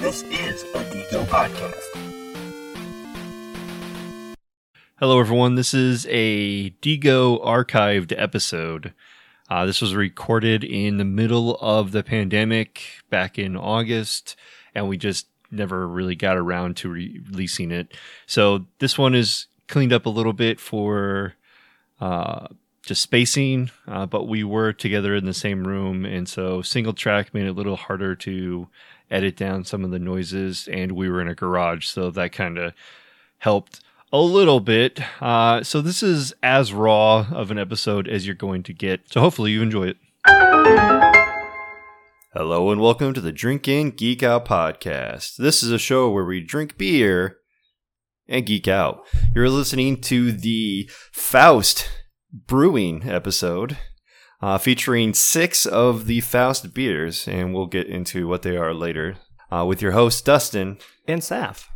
This is a Deco podcast. Hello, everyone. This is a Digo archived episode. Uh, this was recorded in the middle of the pandemic back in August, and we just never really got around to re- releasing it. So this one is cleaned up a little bit for uh, just spacing, uh, but we were together in the same room, and so single track made it a little harder to edit down some of the noises, and we were in a garage, so that kind of helped a little bit. Uh, so this is as raw of an episode as you're going to get. So hopefully you enjoy it. Hello and welcome to the Drink In Geek Out podcast. This is a show where we drink beer and geek out. You're listening to the Faust Brewing episode. Uh, featuring six of the Faust beers, and we'll get into what they are later. Uh, with your host Dustin and Saf.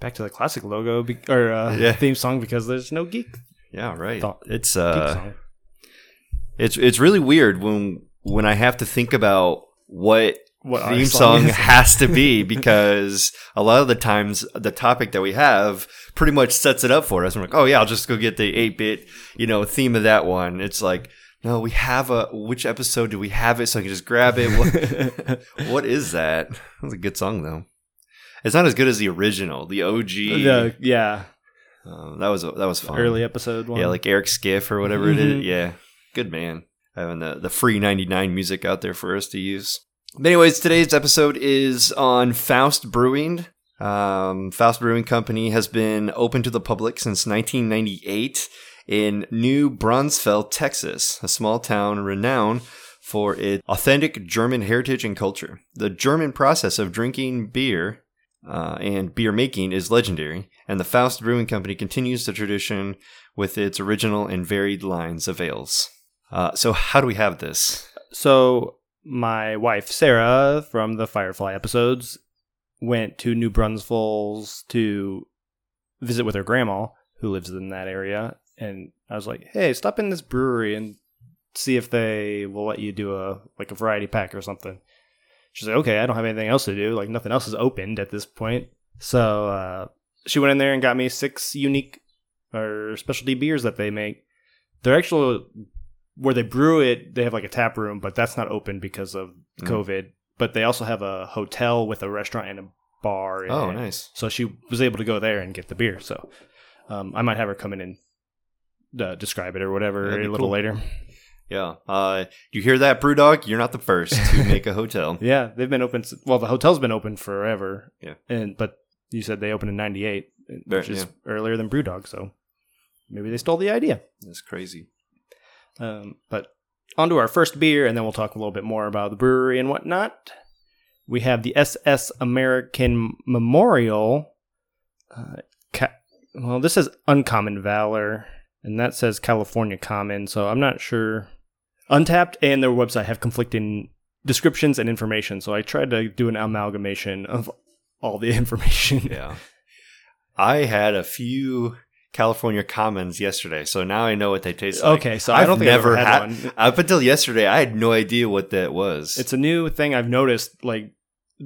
Back to the classic logo be- or uh, Yeah. theme song because there's no geek. Yeah, right. Thought- It's uh. It's it's really weird when when I have to think about what What theme song song has to be because a lot of the times the topic that we have pretty much sets it up for us. I'm like, oh yeah, I'll just go get the eight bit you know theme of that one. It's like. No, we have a. Which episode do we have it? So I can just grab it. What, what is that? That's a good song though. It's not as good as the original, the OG. the yeah Uh, that was that was fun. early episode one. Yeah, like Eric Skiff or whatever it Mhm. is. Yeah, good man. Having the, the free 99 music out there for us to use. But anyways, today's episode is on Faust Brewing. Um, Faust Brewing Company has been open to the public since 1998 in New Braunfels, Texas, a small town renowned for its authentic German heritage and culture. The German process of drinking beer uh, and beer making is legendary, and the Faust Brewing Company continues the tradition with its original and varied lines of ales. Uh, so, how do we have this? So my wife Sarah from the Firefly episodes went to New Braunfels to visit with her grandma who lives in that area and I was like, "Hey, stop in this brewery and see if they will let you do a like a variety pack or something." She's like, "Okay, I don't have anything else to do. Like nothing else is opened at this point." So, uh, she went in there and got me six unique or specialty beers that they make. They're actually where they brew it, they have like a tap room, but that's not open because of Mm. COVID. But they also have a hotel with a restaurant and a bar. Oh, it. nice. So she was able to go there and get the beer. So um, I might have her come in and uh, describe it or whatever a little cool. later. Yeah. Uh, you hear that, Brewdog? You're not the first to make a hotel. Yeah, they've been open. Well, the hotel's been open forever. Yeah. and but you said they opened in '98, There- which is yeah. earlier than BrewDog. So maybe they stole the idea. That's crazy. Um, but on to our first beer, and then we'll talk a little bit more about the brewery and whatnot. We have the SS American Memorial. Uh, ca- well, this says Uncommon Valor, and that says California Common, so I'm not sure. Untappd and their website have conflicting descriptions and information, so I tried to do an amalgamation of all the information. Yeah. I had a few California Commons yesterday, so now I know what they taste like. Okay, so I I've don't think I've never ever had had- one. Up until yesterday, I had no idea what that was. It's a new thing I've noticed, like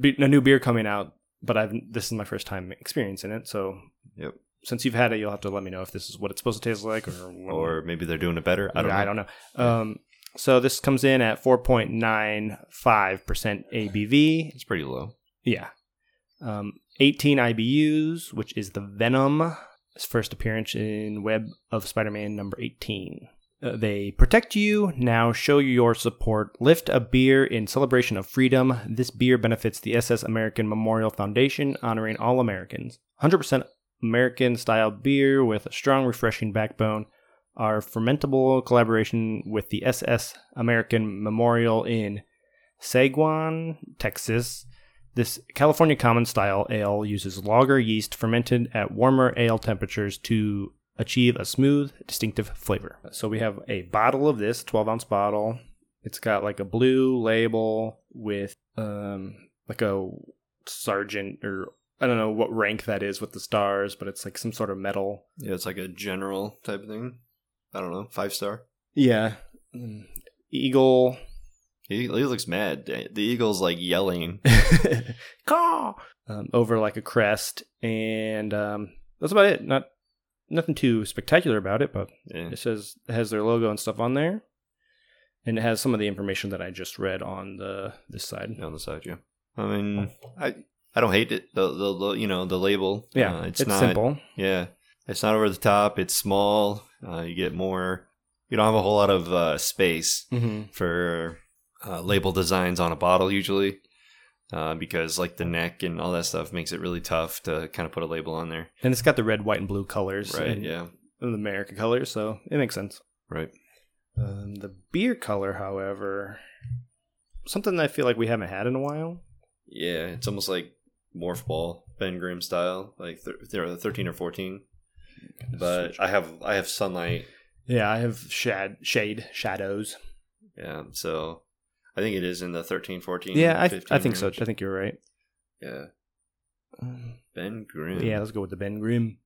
be- a new beer coming out, but I've this is my first time experiencing it. So, Yep. since you've had it, you'll have to let me know if this is what it's supposed to taste like, or or maybe they're doing it better. I don't know. I don't know. Um, so this comes in at four point nine five percent ABV. It's pretty low. Yeah, um, eighteen IBUs, which is the Venom. His first appearance in Web of Spider-Man number eighteen. Uh, they protect you. Now show your support. Lift a beer in celebration of freedom. This beer benefits the SS American Memorial Foundation, honoring all Americans. 100% American style beer with a strong, refreshing backbone. Our fermentable collaboration with the SS American Memorial in Seguin, Texas. This California Common Style Ale uses lager yeast fermented at warmer ale temperatures to achieve a smooth, distinctive flavor. So we have a bottle of this, 12 ounce bottle. It's got like a blue label with um, like a sergeant or I don't know what rank that is with the stars, but it's like some sort of medal. Yeah, it's like a general type of thing. I don't know, five star. Yeah. Mm. Eagle. He, he looks mad. The eagle's like yelling. Caw! Um, over like a crest, and um, that's about it. Not nothing too spectacular about it, but Yeah. it says it has their logo and stuff on there, and it has some of the information that I just read on the this side. on the side, yeah. I mean, I I don't hate it. The the, the you know the label. Yeah, uh, it's, it's, not simple. Yeah, it's not over the top. It's small. Uh, you get more. You don't have a whole lot of uh, space Mm-hmm. for uh, label designs on a bottle usually, uh, because like the neck and all that stuff makes it really tough to kind of put a label on there. And it's got the red, white, and blue colors, Right. and- Yeah. and the America colors, so it makes sense. Right. Um, the beer color, however, something that I feel like we haven't had in a while. Yeah. It's almost like morph ball Ben Grimm style, like th- they're thirteen or fourteen. But I have I have sunlight yeah, I have shad shade shadows. Yeah, so I think it is in the 13, 14. Yeah, I, 15 I think so. I think you're right. Yeah, Um, Ben Grimm. Yeah, let's go with the Ben Grimm.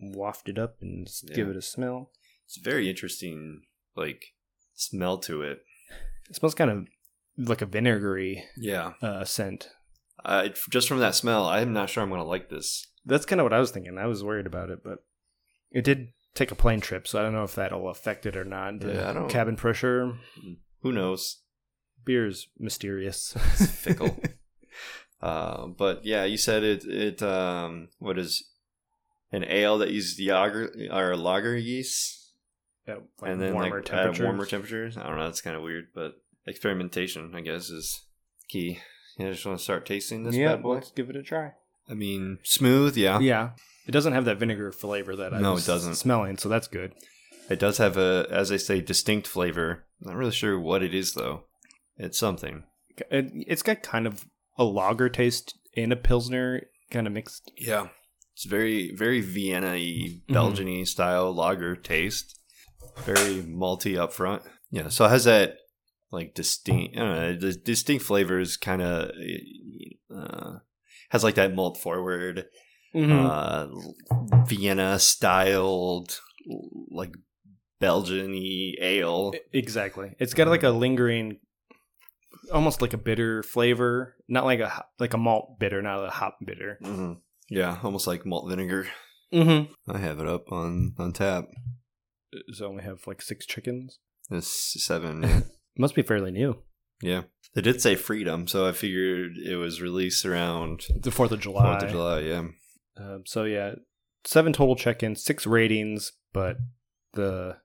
Waft it up and s- give it a smell. it's very interesting, like smell to it. It smells kind of like a vinegary Yeah, uh, scent. uh, just from that smell, I'm not sure I'm gonna like this. That's kind of what I was thinking. I was worried about it, but it did take a plane trip, so I don't know if that'll affect it or not. The Yeah, I don't- cabin pressure. Who knows? Beer is mysterious. It's fickle. uh, but yeah, you said it. It um, what is an ale that uses lager or lager yeast, At, like, and then warmer like temperatures. at warmer temperatures. I don't know. That's kind of weird, but experimentation, I guess, is key. Yeah, I just want to start tasting this yeah, bad boy. let's give it a try. I mean, smooth, yeah. Yeah, it doesn't have that vinegar flavor that I No, was it doesn't. smelling, so that's good. It does have a, as they say, distinct flavor. I'm Not really sure what it is though. It's something. It, it's got kind of a lager taste and a pilsner kind of mixed. Yeah, it's very, very Vienna-y, Mhm. Belgian-y style lager taste. Very malty up front. Yeah, so it has that like distinct, I don't know, the distinct flavors. Kind of uh, has like that malt forward, uh, Vienna styled, like Belgian-y ale. Exactly. It's got like a lingering, almost like a bitter flavor. Not like a like a malt bitter, not a hop bitter. hmm Yeah, almost like malt vinegar. Mm-hmm. I have it up on on tap. Does it only have like six chickens? It's seven. Yeah. Must be fairly new. yeah, they did say freedom, so I figured it was released around The Fourth of July. Fourth of July. Yeah, Um, so yeah, seven total check-ins, six ratings, but the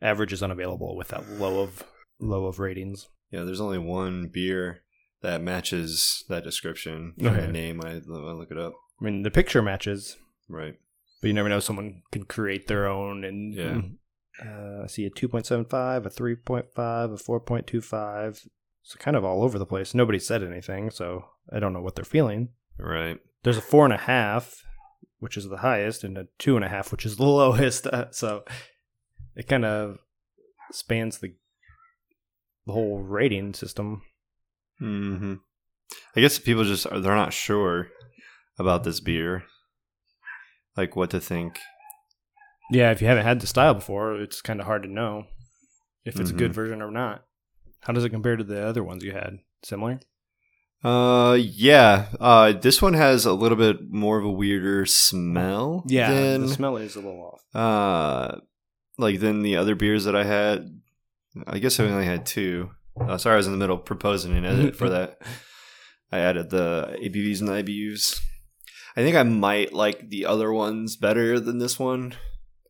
average is unavailable with that low of low of ratings. Yeah. There's only one beer that matches that description. Okay. That name. I, I look it up. I mean, the picture matches, Right. but you never know. Someone can create their own, and Yeah. Uh, I see a two point seven five, a three point five, a four point two five. So kind of all over the place. Nobody said anything, so I don't know what they're feeling. Right. There's a four and a half, which is the highest, and a two and a half, which is the lowest. Uh, so it kind of spans the the whole rating system. hmm I guess people just are, they're not sure about this beer, like what to think. Yeah, if you haven't had the style before, it's kind of hard to know if it's a good Mhm. version or not. How does it compare to the other ones you had? Similar? Uh, yeah. Uh, this one has a little bit more of a weirder smell. Yeah, than, the smell is a little off. uh, like than the other beers that I had. I guess I only had two. Uh, sorry, I was in the middle proposing an edit for that. I added the ABVs and the IBUs. I think I might like the other ones better than this one.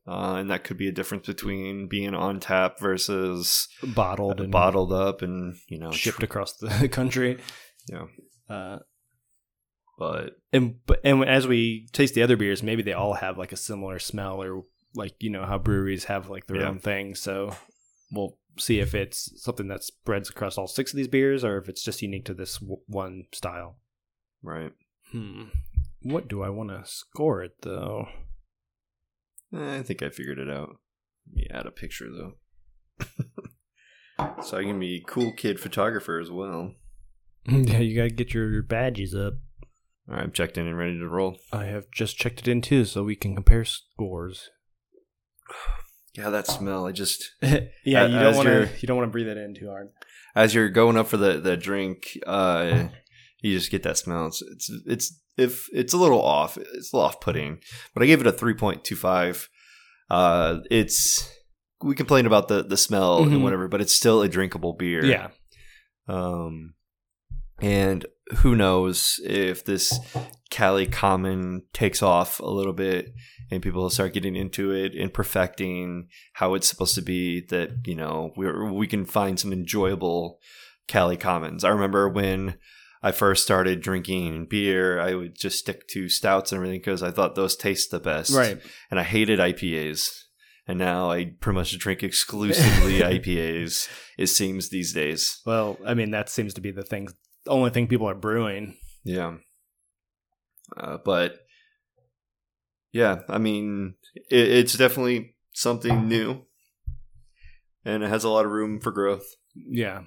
Uh, and that could be a difference between being on tap versus Bottled and bottled up and, you know, shipped across the country. Yeah. Uh, but and but and as we taste the other beers, maybe they all have like a similar smell, or like you know how breweries have like their Yeah. own thing. So we'll see if it's something that spreads across all six of these beers, or if it's just unique to this w- one style. right. Hmm. What do I want to score it though? Eh, I think I figured it out. Let me add a picture though. so I can be cool kid photographer as well. yeah, you gotta get your badges up. All right, I'm checked in and ready to roll. I have just checked it in too, so we can compare scores. Yeah, that smell. I just yeah, you don't want to. you're- don't want to breathe it in too hard. as you're going up for the the drink, uh, you just get that smell. It's it's it's if it's a little off. It's a little off putting, but I gave it a three point two five. Uh, it's we complain about the the smell Mhm. and whatever, but it's still a drinkable beer. Yeah, Um, and who knows if this Cali Common takes off a little bit and people start getting into it and perfecting how it's supposed to be that, you know, we we can find some enjoyable Cali Commons. I remember when I first started drinking beer, I would just stick to stouts and everything because I thought those taste the best. right. And I hated IPAs. And now I pretty much drink exclusively IPAs, it seems these days. Well, I mean, that seems to be the thing. The only thing people are brewing. Yeah. Uh, but yeah, I mean, it, it's definitely something new, and it has a lot of room for growth. Yeah,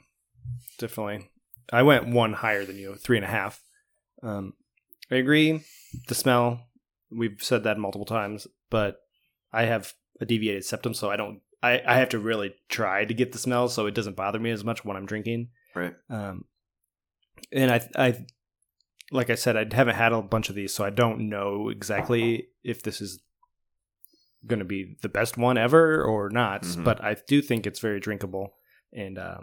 definitely. I went one higher than you, three and a half. Um, I agree. The smell, we've said that multiple times, but I have a deviated septum, so I don't. I, I have to really try to get the smell, so it doesn't bother me as much when I'm drinking. Right. Um, and I, I, like I said, I haven't had a bunch of these, so I don't know exactly if this is going to be the best one ever or not. Mhm. But I do think it's very drinkable, and uh,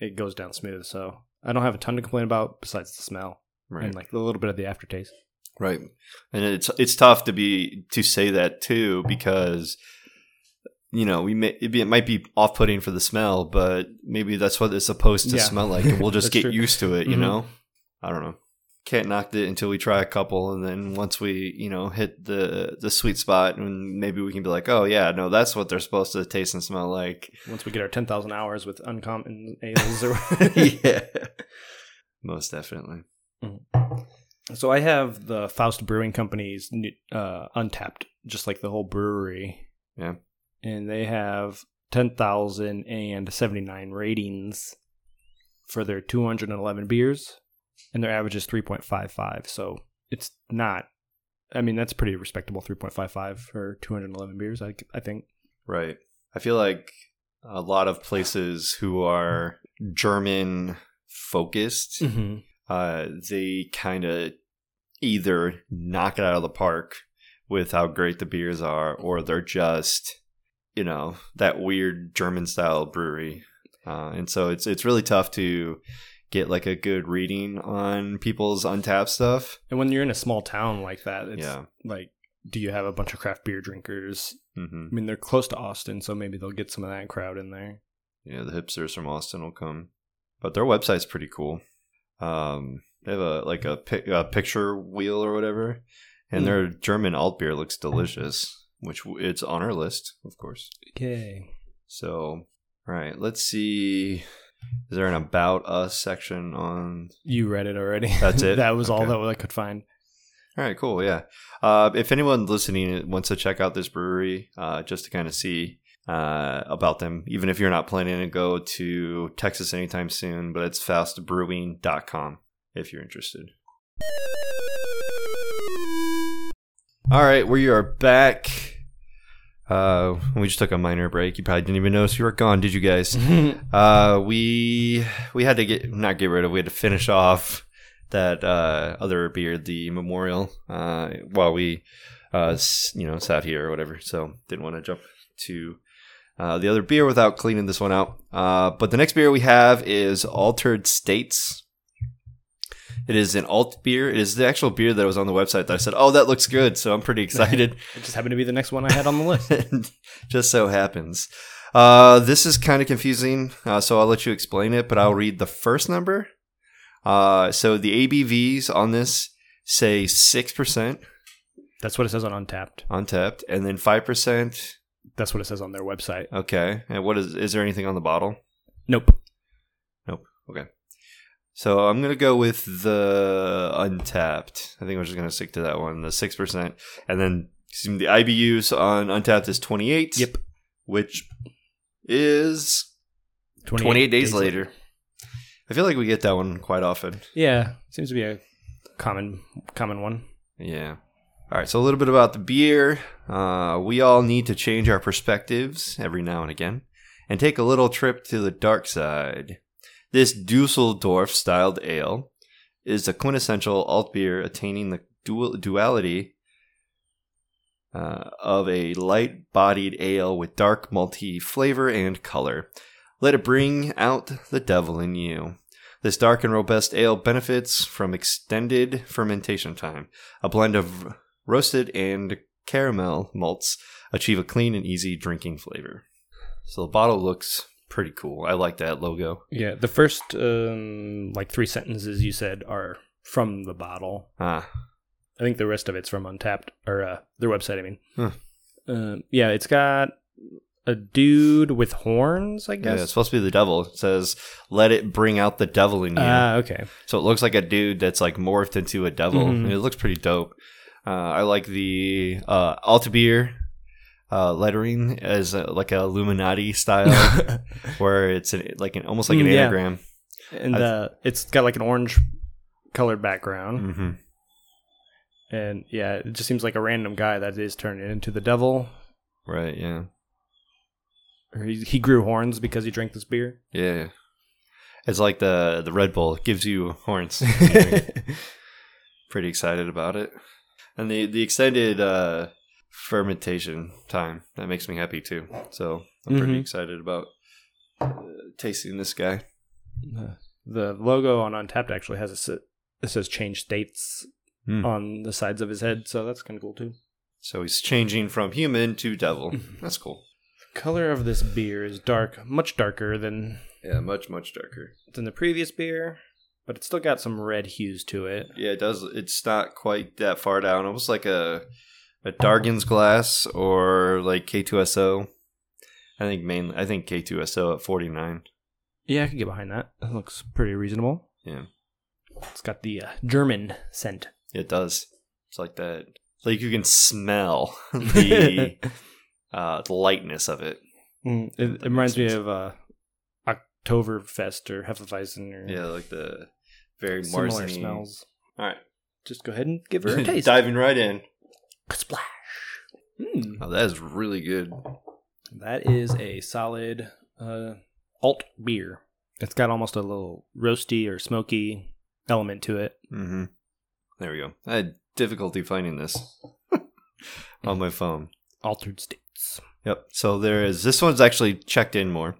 it goes down smooth. So I don't have a ton to complain about besides the smell Right. and like a little bit of the aftertaste. Right. And it's it's tough to be to say that too because you know we may it, be, it might be off putting for the smell, but maybe that's what it's supposed to Yeah. smell like, and we'll just get true. used to it. You Mhm. know. I don't know. Can't knock it until we try a couple, and then once we you know hit the the sweet spot, and maybe we can be like, oh yeah, no, that's what they're supposed to taste and smell like. Once we get our ten thousand hours with uncommon ales, or yeah. Most definitely. So I have the Faust Brewing Company's uh, Untappd, just like the whole brewery. Yeah. And they have 10,079 ratings for their 211 beers, and their average is 3.55. So it's not, I mean, that's pretty respectable 3.55 for 211 beers, I, I think. Right. I feel like a lot of places who are German focused, Mm-hmm. uh, they kind of either knock it out of the park with how great the beers are, or they're just, you know, that weird German style brewery. Uh, and so it's it's really tough to get like a good reading on people's Untappd stuff. And when you're in a small town like that, it's yeah. like, do you have a bunch of craft beer drinkers? hmm I mean, they're close to Austin, so maybe they'll get some of that crowd in there. Yeah, the hipsters from Austin will come, but their website's pretty cool. Um, they have a like a, pic- a picture wheel or whatever, and Hmm. their German alt beer looks delicious, which it's on our list, of course. Okay. So, all right, let's see. Is there an about us section on? You read it already. That's it? that was all that I could find. All right, cool. Yeah. Uh, if anyone listening wants to check out this brewery, uh, just to kind of see uh, about them, even if you're not planning to go to Texas anytime soon, but it's faustbrewing.com if you're interested. All right, we are back. Uh, we just took a minor break. You probably didn't even notice you were gone, did you guys? Uh, we we had to get not get rid of. We had to finish off that uh, other beer, the memorial, uh, while we uh, s- you know sat here or whatever. So didn't want to jump to uh, the other beer without cleaning this one out. Uh, but the next beer we have is Altered States. It is an alt beer. It is the actual beer that was on the website that I said, "Oh, that looks good." So I'm pretty excited. it just happened to be the next one I had on the list. Just so happens. Uh, this is kind of confusing, uh, so I'll let you explain it, but I'll read the first number. Uh, so the ABVs on this say 6% That's what it says on Untappd. Untappd, and then 5%. That's what it says on their website. Okay. And what is, is there anything on the bottle? Nope. Nope. Okay. So I'm going to go with the Untappd. I think we're just going to stick to that one, the 6%. And then the IBUs on Untappd is 28. Yep. Which is 28, days, later. I feel like we get that one quite often. Yeah, seems to be a common common one. Yeah. All right. So a little bit about the beer. Uh, we all need to change our perspectives every now and again, and take a little trip to the dark side. This Dusseldorf styled ale is a quintessential alt beer attaining the dual- duality uh, of a light bodied ale with dark malty flavor and color. Let it bring out the devil in you. This dark and robust ale benefits from extended fermentation time. A blend of roasted and caramel malts achieve a clean and easy drinking flavor. So the bottle looks pretty cool. I like that logo. Yeah, the first um, like three sentences you said are from the bottle. Ah, I think the rest of it's from Untappd or uh, their website. I mean, Huh. Um yeah, it's got a dude with horns. I guess yeah, it's supposed to be the devil. It says, "Let it bring out the devil in you." Ah, okay. So it looks like a dude that's like morphed into a devil. Mhm. It looks pretty dope. Uh, I like the uh, Altbier uh, lettering as a, like a Illuminati style, where it's an, like an almost like an Mm, yeah. anagram. and uh, it's got like an orange colored background, hmm and yeah, it just seems like a random guy that is turning into the devil. Right. Yeah. Or he, he grew horns because he drank this beer. Yeah. It's like the the Red Bull gives you horns. Pretty excited about it, and the the extended uh, fermentation time that makes me happy too. So I'm pretty Mhm. excited about uh, tasting this guy. the logo on Untappd actually has a it says change states Hmm. on the sides of his head, so that's kind of cool too. So he's changing from human to devil. That's cool. Color of this beer is dark, much darker than Yeah, much much darker. than the previous beer, but it's still got some red hues to it. Yeah, it does. It's not quite that far down. Almost like a a Dargan's glass or like K2SO. I think mainly. I think K2SO at forty nine. Yeah, I could get behind that. It looks pretty reasonable. Yeah. It's got the uh, German scent. It does. It's like that. Like you can smell the uh, the lightness of it. Mm, it, it reminds me of uh, Oktoberfest or Hefeweizen or Yeah, like the very similar smells. All right, Just go ahead and give her a taste. diving right in. Splash. Mm. Oh, that is really good. That is a solid uh, alt beer. It's got almost a little roasty or smoky element to it. Mm-hmm. There we go. I had difficulty finding this on my phone. Altered states. Yep. So there is this one's actually checked in more.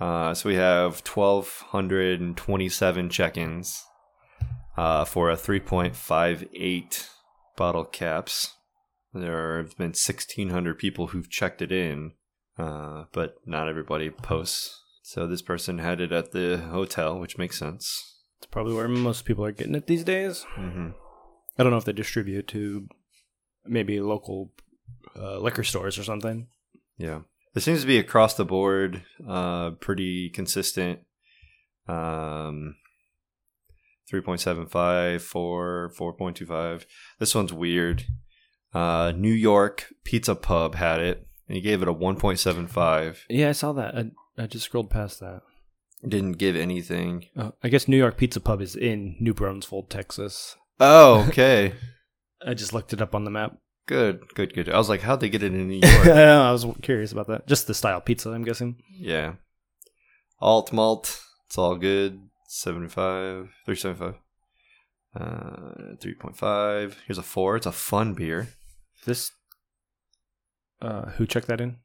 Uh, so we have twelve hundred and twenty-seven check-ins uh, for a three point five eight bottle caps. There have been sixteen hundred people who've checked it in, uh, but not everybody posts. So this person had it at the hotel, which makes sense. It's probably where most people are getting it these days. Mm-hmm. I don't know if they distribute to maybe local uh, liquor stores or something. Yeah. It seems to be across the board, uh, pretty consistent. Um, 3.75, 4, 4.25. This one's weird. Uh, New York Pizza Pub had it, and he gave it a 1.75. Yeah, I saw that. I, I just scrolled past that. Didn't give anything. Oh, I guess New York Pizza Pub is in New Braunfels, Texas. Oh, okay. I just looked it up on the map. good, good, good. I was like, how'd they get it in New York? I was curious about that. Just the style pizza, I'm guessing. yeah. Alt malt, it's all good. 75, 375. Uh, 3.5. Here's a 4. It's a fun beer. This. Uh, who checked that in?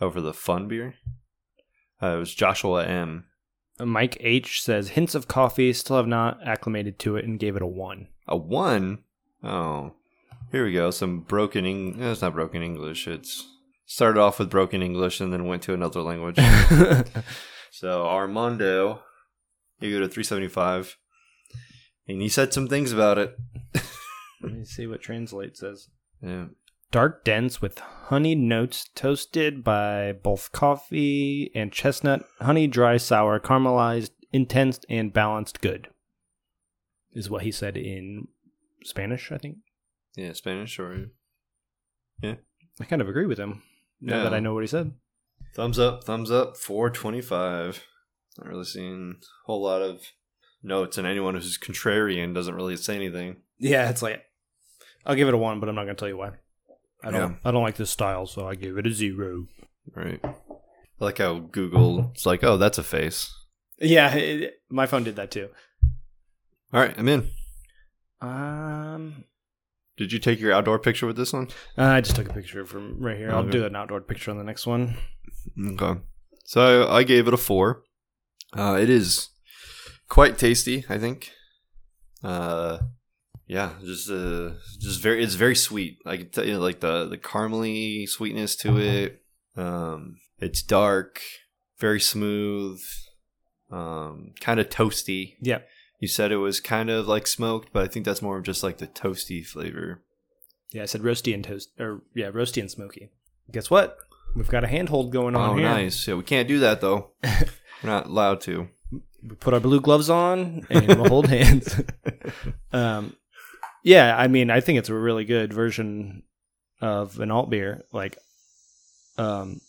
over the fun beer. Uh, it was Joshua M. Uh, Mike H says hints of coffee. Still have not acclimated to it and gave it a one. A one. Oh, here we go. Some broken Eng. eh, It's not broken English. It's started off with broken English and then went to another language. so Armando, you go to three seventy five, and he said some things about it. Let me see what translate says. Yeah. Dark dense with honey notes toasted by both coffee and chestnut, honey dry sour, caramelized, intense and balanced good. Is what he said in Spanish, I think. Yeah, Spanish or Yeah. I kind of agree with him now Yeah. that I know what he said. thumbs up, thumbs up. Four twenty five. Not really seeing a whole lot of notes, and anyone who's contrarian doesn't really say anything. Yeah, it's like I'll give it a one, but I'm not gonna tell you why. I don't. Yeah. I don't like this style, so I give it a zero. Right. I like how Google it's like, oh, that's a face. Yeah, it, my phone did that too. All right, I'm in. Um, Did you take your outdoor picture with this one? uh, I just took a picture from right here. I'll Okay. do an outdoor picture on the next one. Okay. So I gave it a four. Uh, it is quite tasty, I think. Uh, yeah, just uh, just very. It's very sweet. I can tell you, like the the caramely sweetness to it. Um, it's dark, very smooth, um, kind of toasty. Yeah. You said it was kind of like smoked, but I think that's more of just like the toasty flavor. Yeah, I said roasty and toast, or yeah, roasty and smoky. Guess what? We've got a handhold going on Oh, here. nice. Yeah, we can't do that though. We're not allowed to. We put our blue gloves on and we'll hold hands. um, yeah, I mean, I think it's a really good version of an alt beer. Like, um,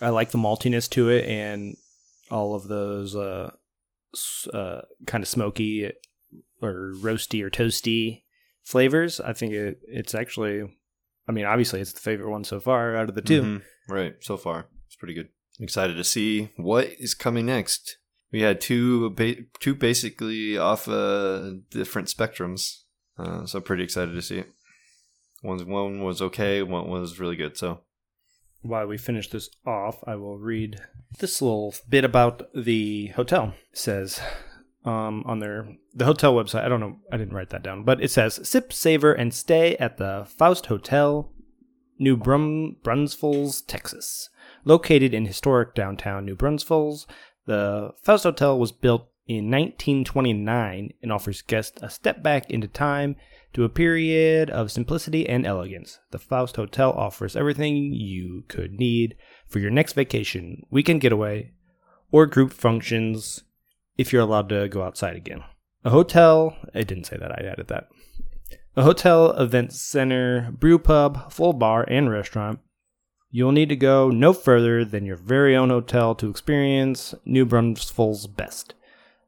I like the maltiness to it and all of those uh, uh, kind of smoky or roasty or toasty flavors. I think it, it's actually, I mean, obviously it's the favorite one so far out of the 2 Mhm. Right. So far, it's pretty good. Excited to see what is coming next. We had two, two basically off uh, different spectrums, uh, so pretty excited to see it. One, one was okay, one was really good. So while we finish this off, I will read this little bit about the hotel. It says um, on their the hotel website. I don't know. I didn't write that down, but it says sip, savor, and stay at the Faust Hotel, New Brum- Brunsfels, Texas. Located in historic downtown New Brunsfels, the Faust Hotel was built in 1929 and offers guests a step back into time to a period of simplicity and elegance. The Faust Hotel offers everything you could need for your next vacation, weekend getaway, or group functions if you're allowed to go outside again. A hotel, I didn't say that, I added that. A hotel, event center, brew pub, full bar, and restaurant. You'll need to go no further than your very own hotel to experience New Braunfels's best.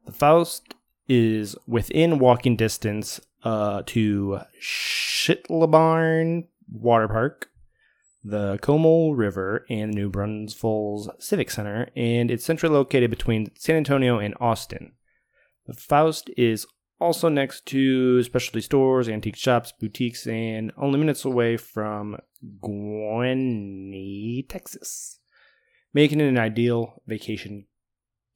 The Faust is within walking distance uh, to Schlitterbahn Water Park, the Comal River, and New Braunfels's Civic Center, and it's centrally located between San Antonio and Austin. The Faust is also next to specialty stores, antique shops, boutiques, and only minutes away from Gwenny, Texas, making it an ideal vacation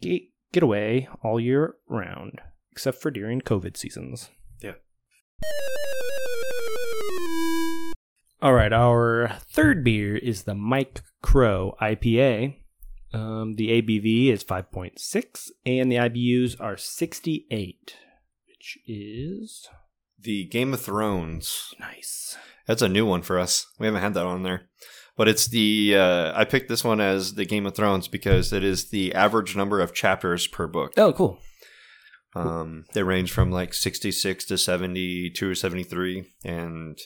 get- getaway all year round, except for during COVID seasons. Yeah. All right, our third beer is the Mike Crow IPA. Um, the ABV is 5.6, and the IBUs are 68, which is the Game of Thrones. nice. That's a new one for us. We haven't had that on there. But it's the uh, I picked this one as the Game of Thrones because it is the average number of chapters per book. Oh, cool. Um, they range from like 66 to 72 or 73. And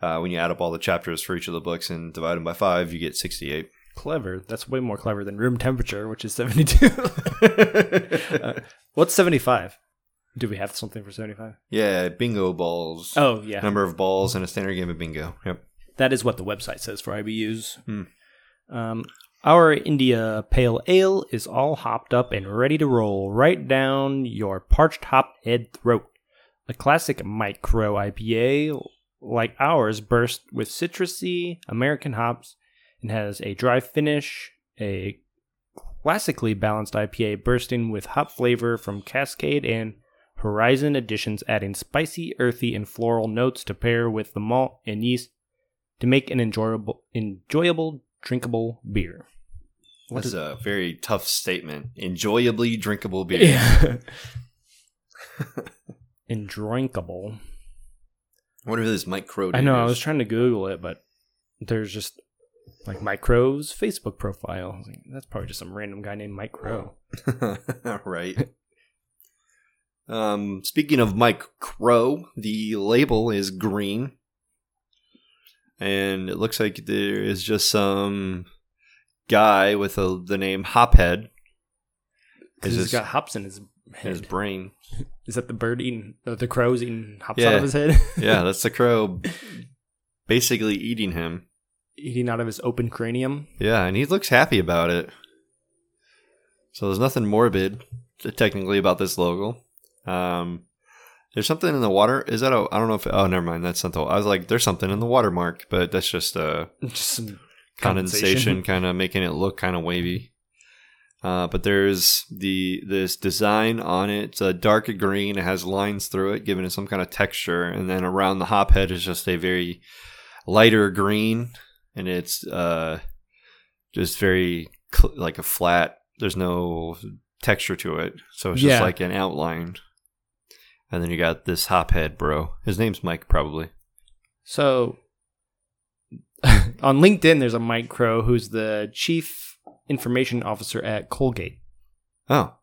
uh, when you add up all the chapters for each of the books and divide them by five, you get 68. Clever. That's way more clever than room temperature, which is 72. Uh, what's 75? Do we have something for 75? Yeah, bingo balls. Oh, yeah. Number of balls in a standard game of bingo. Yep. That is what the website says for IBUs. Hmm. Um, our India Pale Ale is all hopped up and ready to roll right down your parched hop head throat. A classic micro IPA like ours bursts with citrusy American hops and has a dry finish, a classically balanced IPA bursting with hop flavor from Cascade and Horizon additions adding spicy, earthy, and floral notes to pair with the malt and yeast to make an enjoyable, enjoyable, drinkable beer. What That's is a very tough statement. Enjoyably drinkable beer. yeah. Endrinkable. What are this Mike Crow? I know. I was trying to Google it, but there's just like Mike Crow's Facebook profile. I That's probably just some random guy named Mike Crow. right. Um, speaking of Mike Crow, the label is green, and it looks like there is just some guy with a, the name Hophead. Because Is he's got hops in his head. his brain. Is that the bird eating? Uh, the crow's eating hops Yeah. out of his head, Yeah, that's the crow basically eating him. eating out of his open cranium. Yeah, and he looks happy about it. So there's nothing morbid technically about this logo. Um, there's something in the water. Is that a? I don't know if. Oh, never mind. That's not the. I was like, there's something in the watermark, but that's just a Just some condensation, kind of making it look kind of wavy. Uh, but there's the this design on it. It's a dark green. It has lines through it, giving it some kind of texture. And then around the hop head is just a very lighter green, and it's uh, just very cl- like a flat. There's no texture to it, so it's just Yeah. like an outline. And then you got this hophead bro. His name's Mike, probably. So on LinkedIn, there's a Mike Crow who's the chief information officer at Colgate. Oh,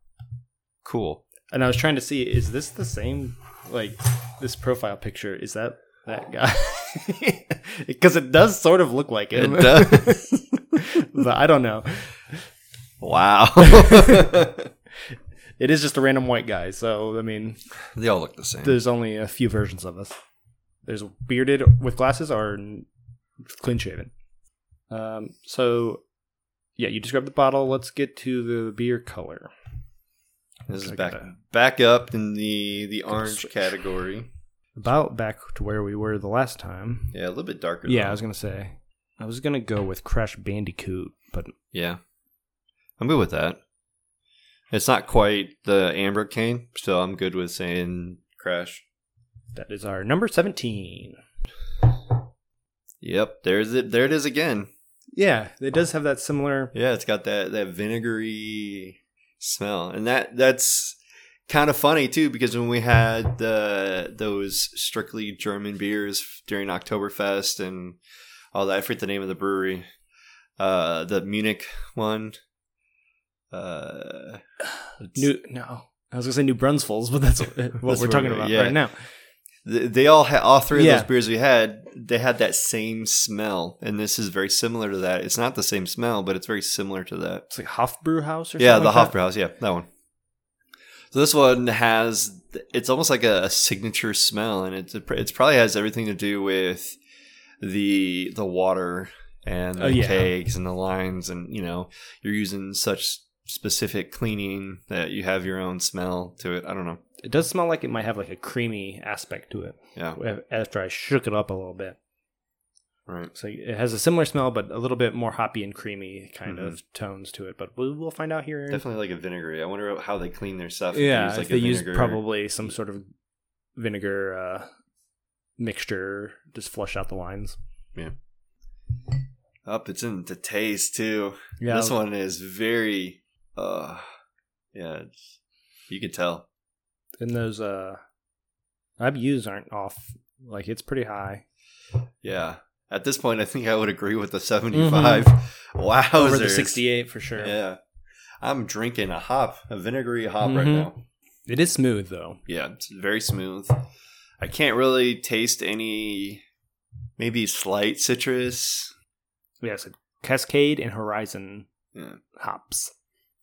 cool. And I was trying to see, is this the same, like, this profile picture? Is that that guy? Because it does sort of look like him. It does. but I don't know. Wow. It is just a random white guy. So, I mean, they all look the same. there's only a few versions of us. There's bearded with glasses or clean shaven. Um, so, yeah, you described the bottle. Let's get to the beer color. This is I back gotta- back up in the the orange switch. category. About back to where we were the last time. Yeah, a little bit darker. Yeah, though. I was gonna say. I was gonna go with Crash Bandicoot, but yeah. I'm good with that. It's not quite the amber cane, so I'm good with saying crash. that is our number seventeen. Yep, there's it. There it is again. Yeah, it does have that similar. Yeah, it's got that that vinegary smell, and that that's kind of funny too because when we had the those strictly German beers during Oktoberfest and all that, I forget the name of the brewery, uh, the Munich one. Uh, New no, I was gonna say New Braunfels's, but that's what That's we're talking about yeah. right now. They all had all three of Yeah. those beers we had. They had that same smell, and this is very similar to that. It's not the same smell, but it's very similar to that. It's like Hofbrauhaus or Yeah, the like that? Hofbrauhaus. Yeah, that one. So this one has it's almost like a, a signature smell, and it's it's probably has everything to do with the the water and the Oh, yeah. kegs and the lines, and you know you're using such specific cleaning that you have your own smell to it. I don't know. It does smell like it might have like a creamy aspect to it. Yeah, After I shook it up a little bit, right. so it has a similar smell, but a little bit more hoppy and creamy kind Mhm. of tones to it. But we'll, we'll find out here. Definitely like a vinegary. I wonder how they clean their stuff. if they Yeah, use, like, they use probably some sort of vinegar uh, mixture, just flush out the lines. Yeah. Up, it's in the taste too. Yeah, This one is very, uh, yeah, it's, you can tell. and those uh, IBUs aren't off. Like it's pretty high Yeah. At this point, I think I would agree with the 75. Wow. Mm-hmm. over the sixty-eight for sure. Yeah. I'm drinking a hop, a vinegary hop right Mhm. now. It is smooth though. Yeah, it's very smooth. I can't really taste any, maybe slight citrus. Yeah, so Cascade and Horizon Yeah. hops.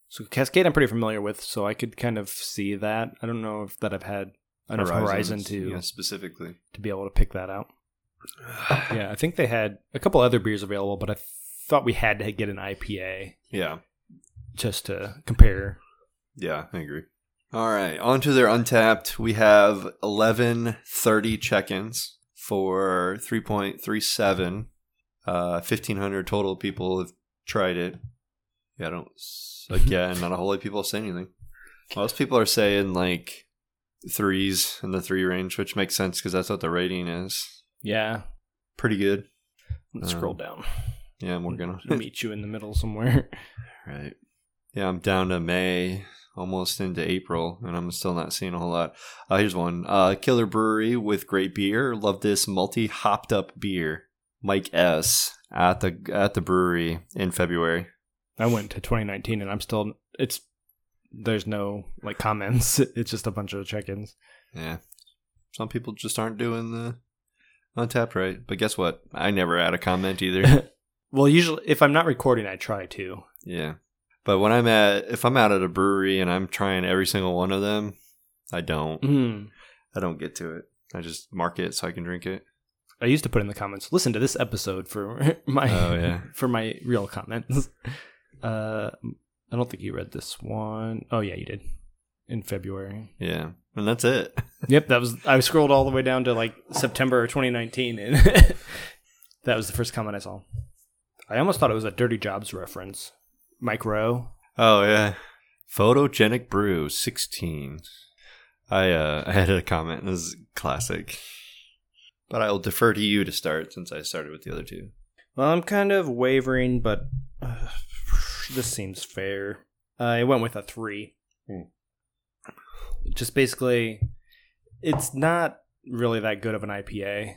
So Cascade, I'm pretty familiar with, so I could kind of see that. I don't know if that I've had enough Horizon, to yeah, specifically. to be able to pick that out. Yeah, I think they had a couple other beers available, but I thought we had to get an IPA Yeah. just to compare. Yeah, I agree. All right, on to their Untappd. We have 1130 check ins for 3.37. Uh, 1,500 total people have tried it. Yeah, I don't, again, not a whole lot of people say anything. Most people are saying like threes in the three range, which makes sense because that's what the rating is. Yeah, Pretty good. let's Um, scroll down. Yeah, we're gonna. Meet you in the middle somewhere. Right. Yeah, I'm down to May, almost into April, and I'm still not seeing a whole lot. Uh, here's one. Uh, Killer Brewery with great beer. Love this multi hopped up beer. Mike S at the at the brewery in February. I went to 2019, and I'm still. It's there's no like comments. It's just a bunch of check-ins. Yeah. Some people just aren't doing the Untappd right. But guess what? I never add a comment either. well, usually if I'm not recording, I try to. yeah. But when I'm at, if I'm out at a brewery and I'm trying every single one of them, I don't. Mm. I don't get to it. I just mark it so I can drink it. I used to put in the comments, listen to this episode for my Oh, yeah. for my real comments. Uh, I don't think you read this one. Oh yeah, you did in February. Yeah, and that's it. Yep, that was. I scrolled all the way down to like September 2019, and that was the first comment I saw. I almost thought it was a Dirty Jobs reference. Mike Rowe. Oh yeah, photogenic brew sixteen. I uh, I had a comment. This is classic, but I'll defer to you to start since I started with the other two. Well, I'm kind of wavering, but uh, this seems fair. I went with a three. Hmm. Just basically, it's not really that good of an IPA.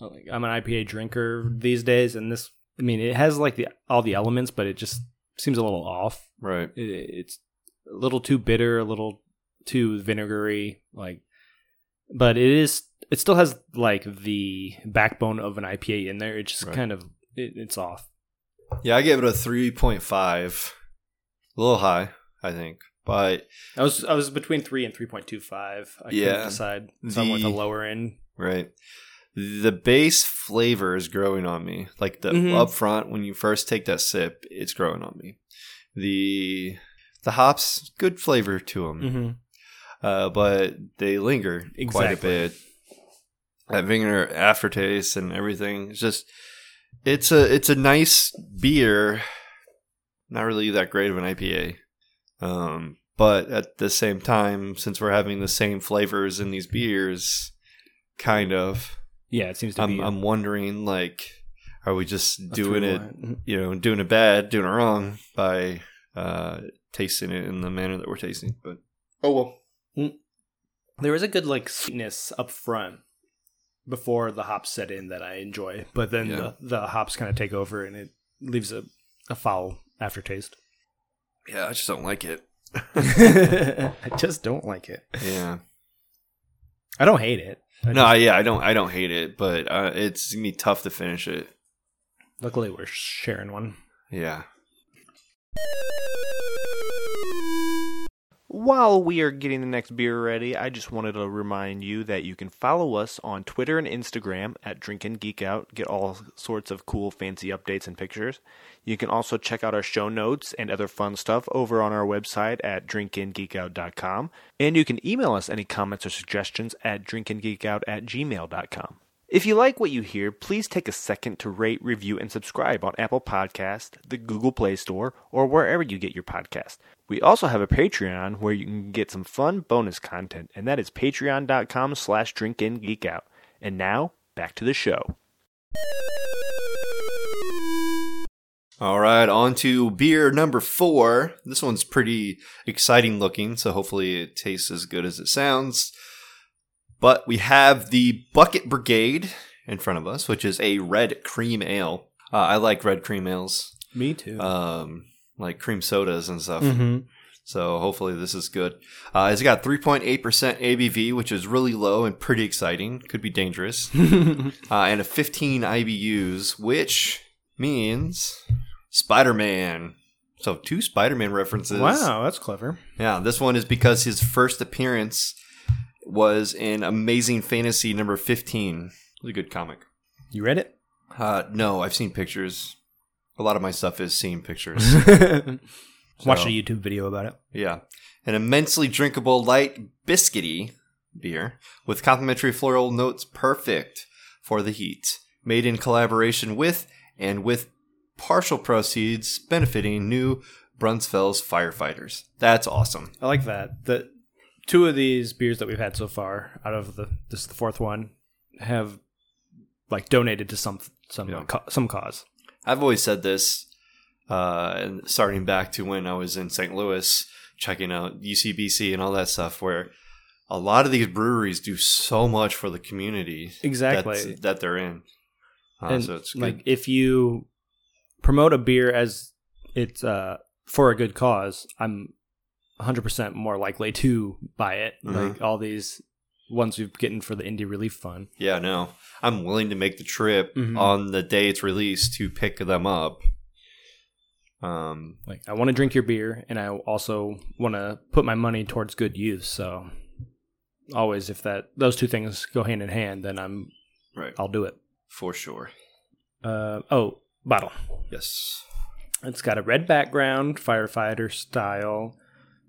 Like, I'm an IPA drinker these days, and this, I mean, it has like the all the elements, but it just seems a little off. Right. It, it's a little too bitter, a little too vinegary, like. But it is. It still has like the backbone of an IPA in there. It just Right. kind of it, it's off. Yeah, I gave it a three point five. A little high, I think, but I was I was between three and three point two five. I couldn't decide. So I went the lower end. right. The base flavor is growing on me. Like the Mhm. up front, when you first take that sip, it's growing on me. The the hops, good flavor to them. Mm-hmm. uh, but they linger quite a Exactly. bit. That vinegar aftertaste and everything. It's just it's a it's a nice beer. Not really that great of an IPA. Um, but at the same time, since we're having the same flavors in these beers, kind of, Yeah, it seems to I'm be. I'm wondering like, are we just doing it? line. You know, doing it bad, doing it wrong by uh, tasting it in the manner that we're tasting. But oh well. There is a good like sweetness up front before the hops set in that I enjoy, but then Yeah. the, the hops kind of take over and it leaves a, a foul aftertaste. Yeah, I just don't like it. I just don't like it. Yeah. I don't hate it. I No, just- yeah, I don't. I don't hate it, but uh, it's gonna be tough to finish it. luckily we're sharing one. Yeah. While we are getting the next beer ready, I just wanted to remind you that you can follow us on Twitter and Instagram at Drink and Geek Out. Get all sorts of cool, fancy updates and pictures. You can also check out our show notes and other fun stuff over on our website at drinkandgeekout.com. And you can email us any comments or suggestions at drinkandgeekout at gmail.com. If you like what you hear, please take a second to rate, review, and subscribe on Apple Podcast, the Google Play Store, or wherever you get your podcast. We also have a Patreon where you can get some fun bonus content, and that is patreon.com slash drinkingeekout. And now, back to the show. All right, on to beer number four. This one's pretty exciting looking, so hopefully it tastes as good as it sounds. But we have the Bucket Brigade in front of us, which is a red cream ale. Uh, I like red cream ales, Me too. um, like cream sodas and stuff. mm-hmm. So hopefully this is good. Uh, it's got 3.8% ABV, which is really low and pretty exciting. Could be dangerous. uh, and a 15 IBUs, which means Spider-Man. So two Spider-Man references. wow, that's clever. Yeah, this one is because his first appearance was in Amazing Fantasy number 15. It was a good comic. You read it? Uh, no, I've seen pictures. A lot of my stuff is seeing pictures. Watched So- a YouTube video about it. Yeah. An immensely drinkable, light, biscuity beer with complimentary floral notes perfect for the heat. Made in collaboration with and with partial proceeds benefiting New Braunfels firefighters. That's awesome. I like that. The two of these beers that we've had so far, out of the this is the fourth one, have like donated to some some Yeah. ca- some cause. I've always said this, uh, and starting back to when I was in St. Louis, checking out UCBC and all that stuff, where a lot of these breweries do so much for the community Exactly. that they're in. Uh, and so it's good. like if you promote a beer as it's uh for a good cause, I'm 100% more likely to buy it. Mhm. Like all these ones we've getting for the indie relief fund. yeah, no, I'm willing to make the trip Mhm. on the day it's released to pick them up. Um, Like I want to drink your beer, and I also want to put my money towards good use. So always, if that those two things go hand in hand, then I'm right. I'll do it. For sure. Uh, oh, bottle. Yes. It's got a red background, firefighter style.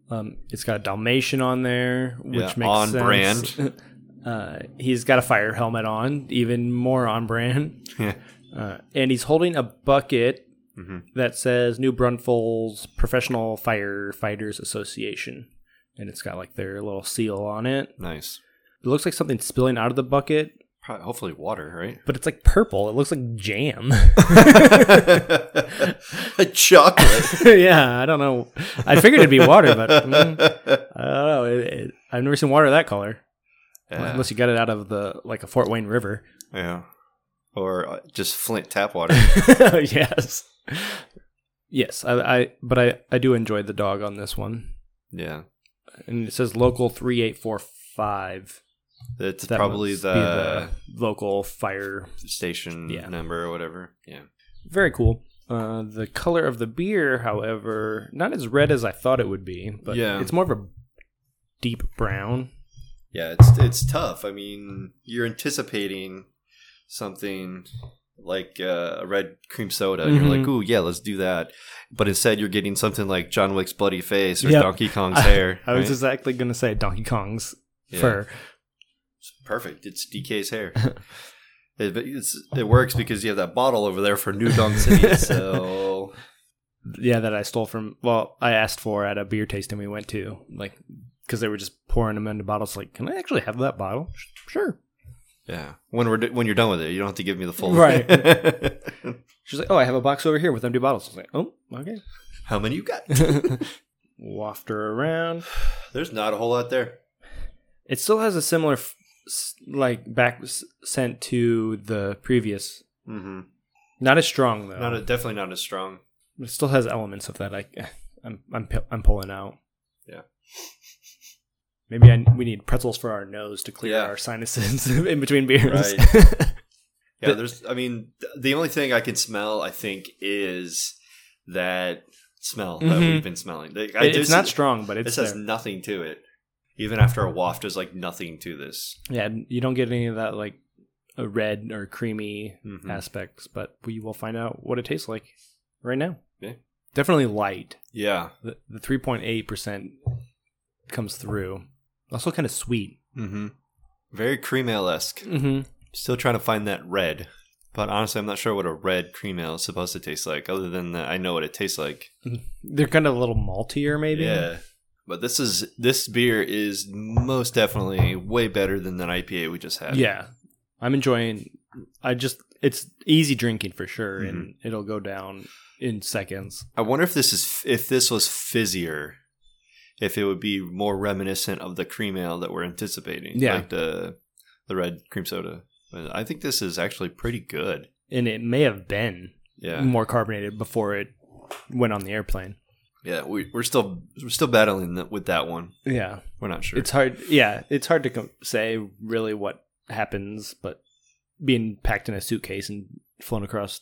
Um, it's got a Dalmatian on there, which Yeah, makes on sense. brand. uh, he's got a fire helmet on, even more on brand. Yeah. Uh, and he's holding a bucket Mhm. that says New Braunfels Professional Firefighters Association, and it's got like their little seal on it. Nice. It looks like something spilling out of the bucket, Probably, hopefully water, right? but it's like purple. It looks like jam. Chocolate. yeah, I don't know. I figured it'd be water, but mm, I don't know. It, it, I've never seen water that color, Yeah. unless you got it out of the like a Fort Wayne River. yeah. Or uh, just Flint tap water. yes, yes. I, I, but I, I do enjoy the dog on this one, yeah. and it says local three eight four five. It's That probably be the, local fire. station Yeah. number or whatever. Yeah. Very cool. Uh, the color of the beer, however, not as red as I thought it would be, but Yeah. it's more of a deep brown. Yeah, it's it's tough. I mean, you're anticipating something like uh, a red cream soda. and You're like, ooh, yeah, let's do that. But instead, you're getting something like John Wick's bloody face or Yep. Donkey Kong's hair. I was right? exactly going to say Donkey Kong's Yeah. fur. Perfect. It's DK's hair. it, it works because you have that bottle over there for New Donk City. So Yeah, that I stole from. Well, I asked for at a beer tasting we went to, like because they were just pouring them into bottles. Like, can I actually have that bottle? Sure. yeah, when we're when you're done with it, you don't have to give me the full. Right. She's like, "Oh, I have a box over here with empty bottles." I was like, "Oh, okay." How many you got? Waft her around. There's not a whole lot there. It still has a similar, f- like back sent to the previous. Mm-hmm. Not as strong though. Not a, definitely not as strong. it still has elements of that. I, I'm, I'm, I'm pulling out. Yeah. Maybe I, we need pretzels for our nose to clear Yeah. our sinuses in between beers. Yeah, there's. I mean, the only thing I can smell, I think, is that smell that Mhm. we've been smelling. Like, I it's just- not strong, but it's This has there. nothing to it. Even after a waft, there's like nothing to this. yeah. You don't get any of that like a red or creamy Mhm. aspects, but we will find out what it tastes like right now. Yeah. Definitely light. Yeah. The the three point eight percent comes through. Also kind of sweet. Mm-hmm. Very cream ale esque. Mm-hmm. Still trying to find that red, but honestly, I'm not sure what a red cream ale is supposed to taste like. Other than that, I know what it tastes like. They're kind of a little maltier, maybe. Yeah. But this is this beer is most definitely way better than that IPA we just had. Yeah. I'm enjoying I just it's easy drinking for sure and Mm-hmm. it'll go down in seconds. I wonder if this is if this was fizzier, if it would be more reminiscent of the cream ale that we're anticipating. Yeah. like the the red cream soda. But I think this is actually pretty good. And it may have been Yeah, more carbonated before it went on the airplane. Yeah. We, we're still we're still battling that with that one. Yeah. We're not sure. It's hard yeah, it's hard to com- say really what happens but being packed in a suitcase and flown across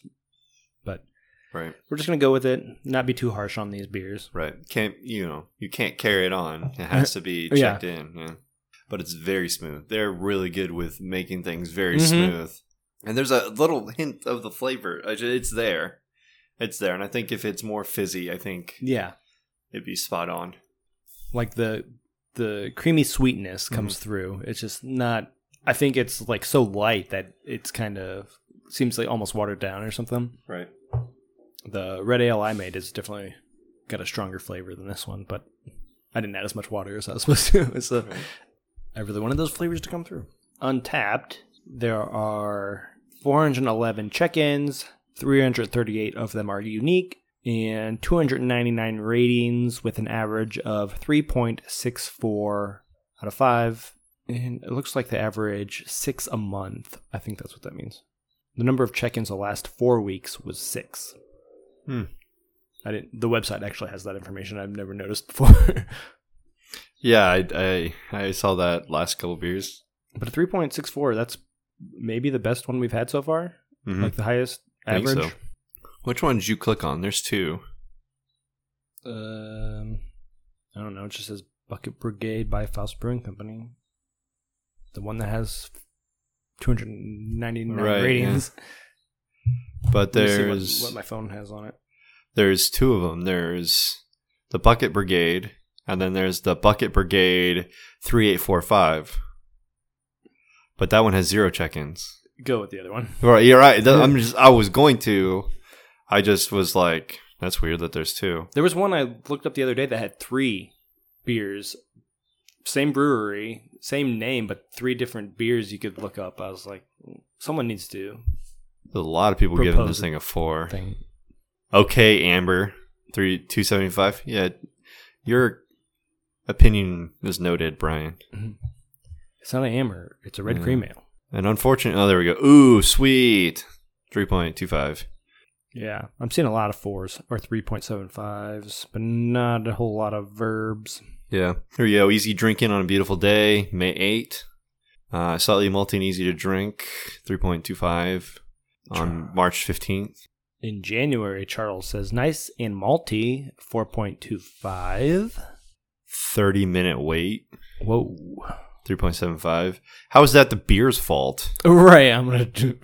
but right, we're just going to go with it, not be too harsh on these beers. right. Can't you know you can't carry it on. It has to be Yeah. checked in. Yeah, but it's very smooth. They're really good with making things very Mhm. smooth. And there's a little hint of the flavor. It's there. It's there, and I think if it's more fizzy, I think Yeah. it'd be spot on. like the the creamy sweetness mm-hmm. comes through. It's just not. I think it's like so light that it's kind of seems like almost watered down or something. Right. The red ale I made is definitely got a stronger flavor than this one, but I didn't add as much water as I was supposed to. So I really wanted those flavors to come through. Untappd, there are 411 check-ins. 338 of them are unique and 299 ratings with an average of 3.64 out of 5 and it looks like the average 6 a month i think that's what that means the number of check-ins the last 4 weeks was 6 Hmm. i didn't the website actually has that information i've never noticed before Yeah, I, I I saw that last couple of years. but a 3.64 that's maybe the best one we've had so far Mhm. like the highest average so. Which one did you click on? There's two. Um, I don't know. It just says Bucket Brigade by Faust Brewing Company. The one that has 299 Right, ratings. But Let me see what- there's what, my phone has on it. there's two of them. There's the Bucket Brigade, and then there's the Bucket Brigade three eight four five. But that one has zero check-ins. Go with the other one. Right, you're right. That- I'm just I was going to, I just was like, that's weird that there's two. There was one I looked up the other day that had three beers. Same brewery, same name, but three different beers you could look up. I was like, someone needs to There's a lot of people giving this thing a four. thing. Okay, Amber, three two seventy five. Yeah, your opinion is noted, Brian. Mm-hmm. It's not an amber. It's a red Yeah. cream ale. And unfortunately, oh, there we go. Ooh, sweet. Three point two five. Yeah, I'm seeing a lot of fours or 3.75s, but not a whole lot of verbs. Yeah. Here you go. Easy drinking on a beautiful day, May 8. Uh, slightly malty and easy to drink, 3.25 on March 15th. In January, Charles says nice and malty, 4.25. 30 minute wait, Whoa. 3.75. How is that the beer's fault? Right, I'm going to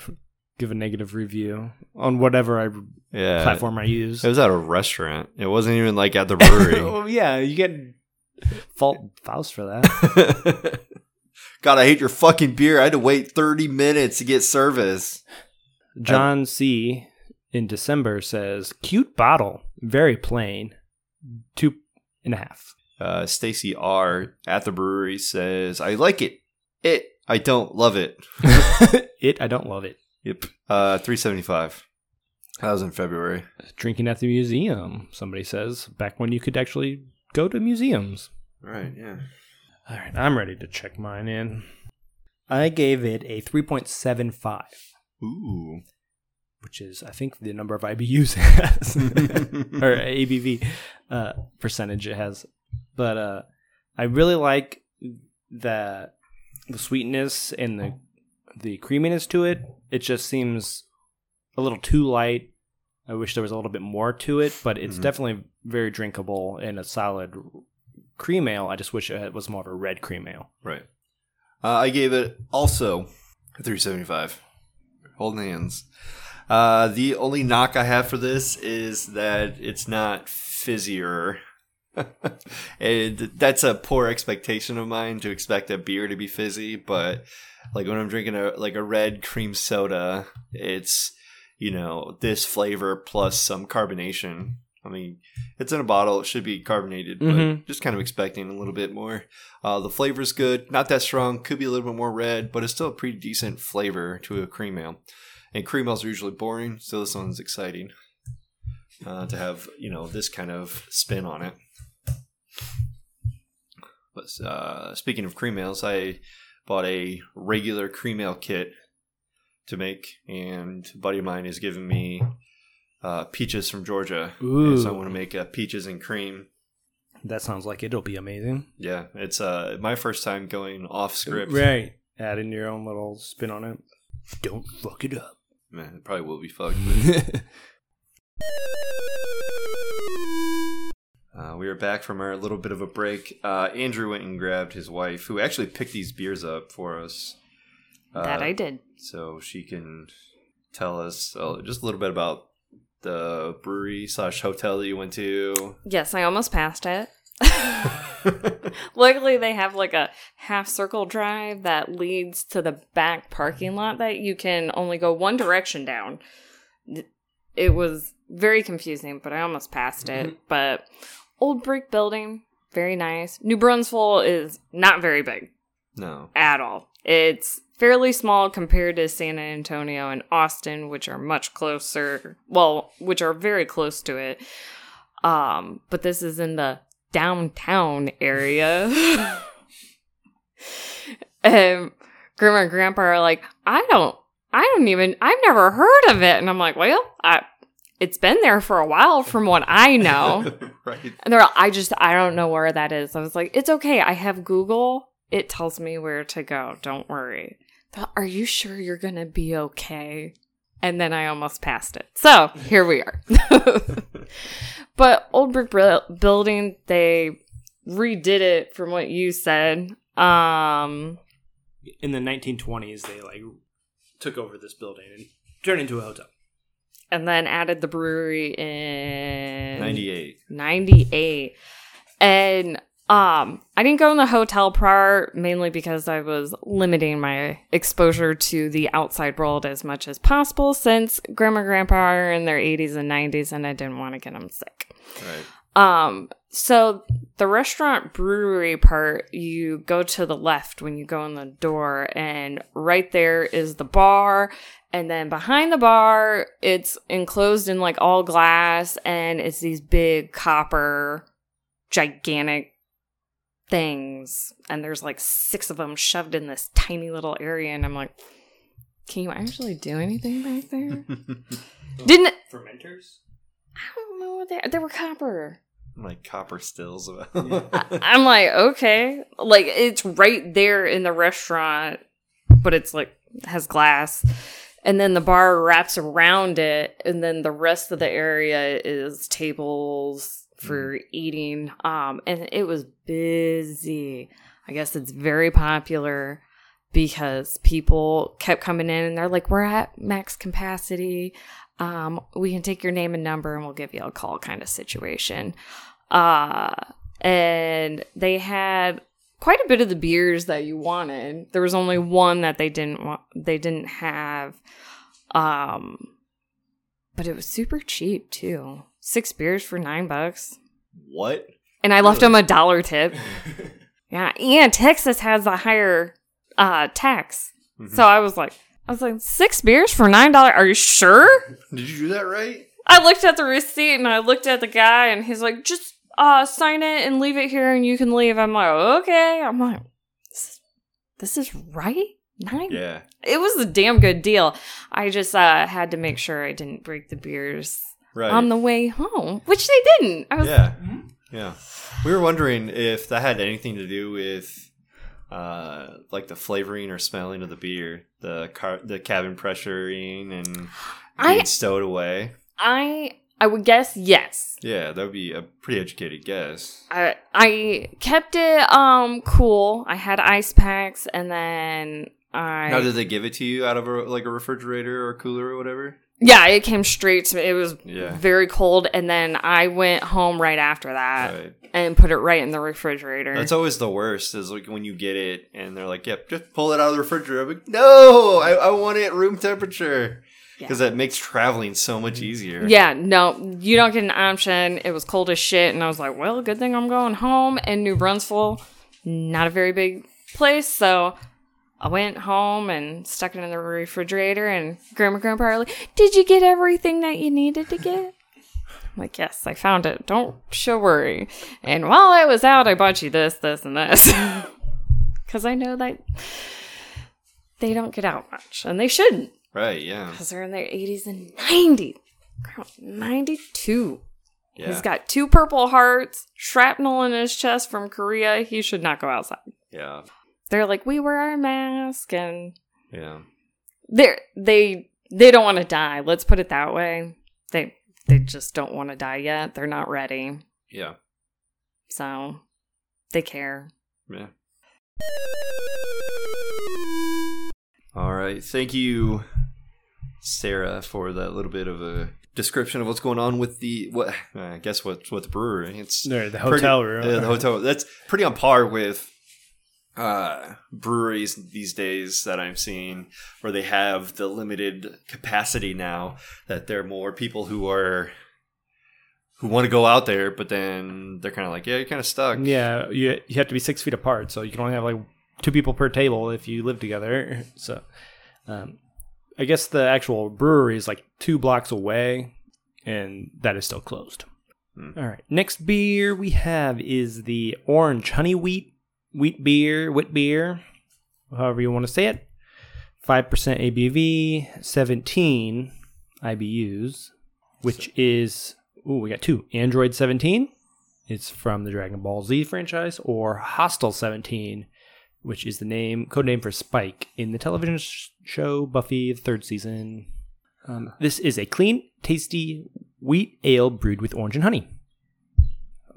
give a negative review on whatever I Yeah. platform I use. It was at a restaurant. It wasn't even like at the brewery. oh, yeah, you get fault Faust for that. God, I hate your fucking beer. I had to wait 30 minutes to get service. John C. in December says cute bottle, very plain, two and a half. Uh, Stacy R at the brewery says, I like it. It, I don't love it. it, I don't love it. Yep. Uh, 375. That was in February. Drinking at the museum, somebody says, back when you could actually go to museums. Right, yeah. All right, I'm ready to check mine in. I gave it a 3.75, Ooh. which is, I think, the number of IBUs it has, or ABV uh, percentage it has. But uh, I really like the the sweetness and the the creaminess to it. It just seems a little too light. I wish there was a little bit more to it, but it's Mhm. definitely very drinkable and a solid cream ale. I just wish it was more of a red cream ale. Right. Uh, I gave it also a 375. Holding hands. Uh, the only knock I have for this is that it's not fizzier. And that's a poor expectation of mine to expect a beer to be fizzy, but like when I'm drinking a like a red cream soda, it's you know this flavor plus some carbonation. I mean, it's in a bottle; it should be carbonated, but Mhm. just kind of expecting a little bit more. Uh, the flavor's good, not that strong. Could be a little bit more red, but it's still a pretty decent flavor to a cream ale. And cream ales are usually boring, so this one's exciting uh, to have you know this kind of spin on it. But uh, speaking of cream ales, I bought a regular cream ale kit to make, and a buddy of mine is giving me uh, peaches from Georgia. So I want to make uh, peaches and cream. That sounds like it'll be amazing. Yeah, it's uh, my first time going off script. Right. Adding your own little spin on it. Don't fuck it up. Man, it probably will be fucked. Uh, we are back from our little bit of a break. Uh, Andrew went and grabbed his wife, who actually picked these beers up for us. Uh, that I did. So she can tell us uh, just a little bit about the brewery slash hotel that you went to. Yes, I almost passed it. Luckily, they have like a half circle drive that leads to the back parking lot that you can only go one direction down. It was very confusing, but I almost passed it. But old brick building, very nice. New Braunfels is not very big no. at all. It's fairly small compared to San Antonio and Austin, which are much closer. Well, which are very close to it. Um, but this is in the downtown area. and grandma and grandpa are like, I don't, I don't even, I've never heard of it. And I'm like, well, I, it's been there for a while from what I know. right. And they're like, I just, I don't know where that is. I was like, it's okay. I have Google. It tells me where to go. Don't worry. They're you sure you're going to be okay? And then I almost passed it. So here we are. But Old Brick Building, they redid it from what you said. Um, In the 1920s, they like took over this building and turned it into a hotel. And then added the brewery in 98. 98 and um i didn't go in the hotel part mainly because i was limiting my exposure to the outside world as much as possible since grandma and grandpa are in their 80s and 90s and i didn't want to get them sick Right. Um so the restaurant brewery part you go to the left when you go in the door and right there is the bar and then behind the bar it's enclosed in like all glass and it's these big copper gigantic things and there's like six of them shoved in this tiny little area and i'm like can you actually do anything back there didn't Fermenters? I don't know what they they were copper like copper stills. I'm like, okay. Like it's right there in the restaurant, but it's like has glass. And then the bar wraps around it, and then the rest of the area is tables for eating. Um, and it was busy. I guess it's very popular because people kept coming in and they're like, We're at max capacity. Um, we can take your name and number and we'll give you a call kind of situation. Uh, and they had quite a bit of the beers that you wanted. There was only one that they didn't want, they didn't have. Um, but it was super cheap too. Six beers for nine bucks. what? And I left them a dollar tip. yeah. And Texas has a higher, uh, tax. So I was like, I was like, six beers for nine dollars. Are you sure? Did you do that right? I looked at the receipt and I looked at the guy and he's like, just uh sign it and leave it here and you can leave. I'm like, okay. I'm like, this is, this is right? Nine. Yeah. It was a damn good deal. I just uh had to make sure I didn't break the beers Right. on the way home, which they didn't. I was yeah. Yeah. We were wondering if that had anything to do with uh like the flavoring or smelling of the beer, the car the cabin pressuring and I- being stowed away. I I would guess yes. Yeah, that would be a pretty educated guess. I I kept it um cool. I had ice packs and then I Now, did they give it to you out of a, like a refrigerator or cooler or whatever? Yeah, it came straight to me. It was Yeah. very cold and then I went home right after that Right. and put it right in the refrigerator. That's always the worst. Is like when you get it and they're like, "Yep, just pull it out of the refrigerator." I'm like, no, I, I want it room temperature because that makes traveling so much mm. easier. yeah, no, you don't get an option. It was cold as shit and I was like, well, good thing I'm going home and New Braunfels, not a very big place, so I went home and stuck it in the refrigerator and grandma and grandpa are like, Did you get everything that you needed to get? I'm like, yes, I found it. Don't show worry. And while I was out, I bought you this, this, and this. Because I know that they don't get out much. And they shouldn't. Right. Yeah. Because they're in their 80s and 90s. 92. Yeah. He's got two purple hearts, shrapnel in his chest from Korea. He should not go outside. yeah. They're like, we wear our mask and Yeah. they're they they don't want to die. Let's put it that way. They they just don't want to die yet. They're not ready. Yeah. So they care. Yeah. All right. Thank you, Sarah, for that little bit of a description of what's going on with the what I guess what what the brewery. It's No, the pretty- hotel room. Yeah, the hotel. That's pretty on par with uh breweries these days that I'm seeing where they have the limited capacity now that there are more people who are who want to go out there but then they're kind of like yeah you're kind of stuck Yeah, you you have to be six feet apart, so you can only have like two people per table if you live together. So, um, I guess the actual brewery is like two blocks away, and that is still closed. All right, next beer we have is the orange honey wheat wheat beer, wheat beer, however you want to say it. Five percent ABV, seventeen IBUs, which is ooh we got two Android seventeen. It's from the Dragon Ball Z franchise, or Hostile 17, which is the name code name for Spike in the television sh- show Buffy, the third season. Um, this is a clean, tasty wheat ale brewed with orange and honey.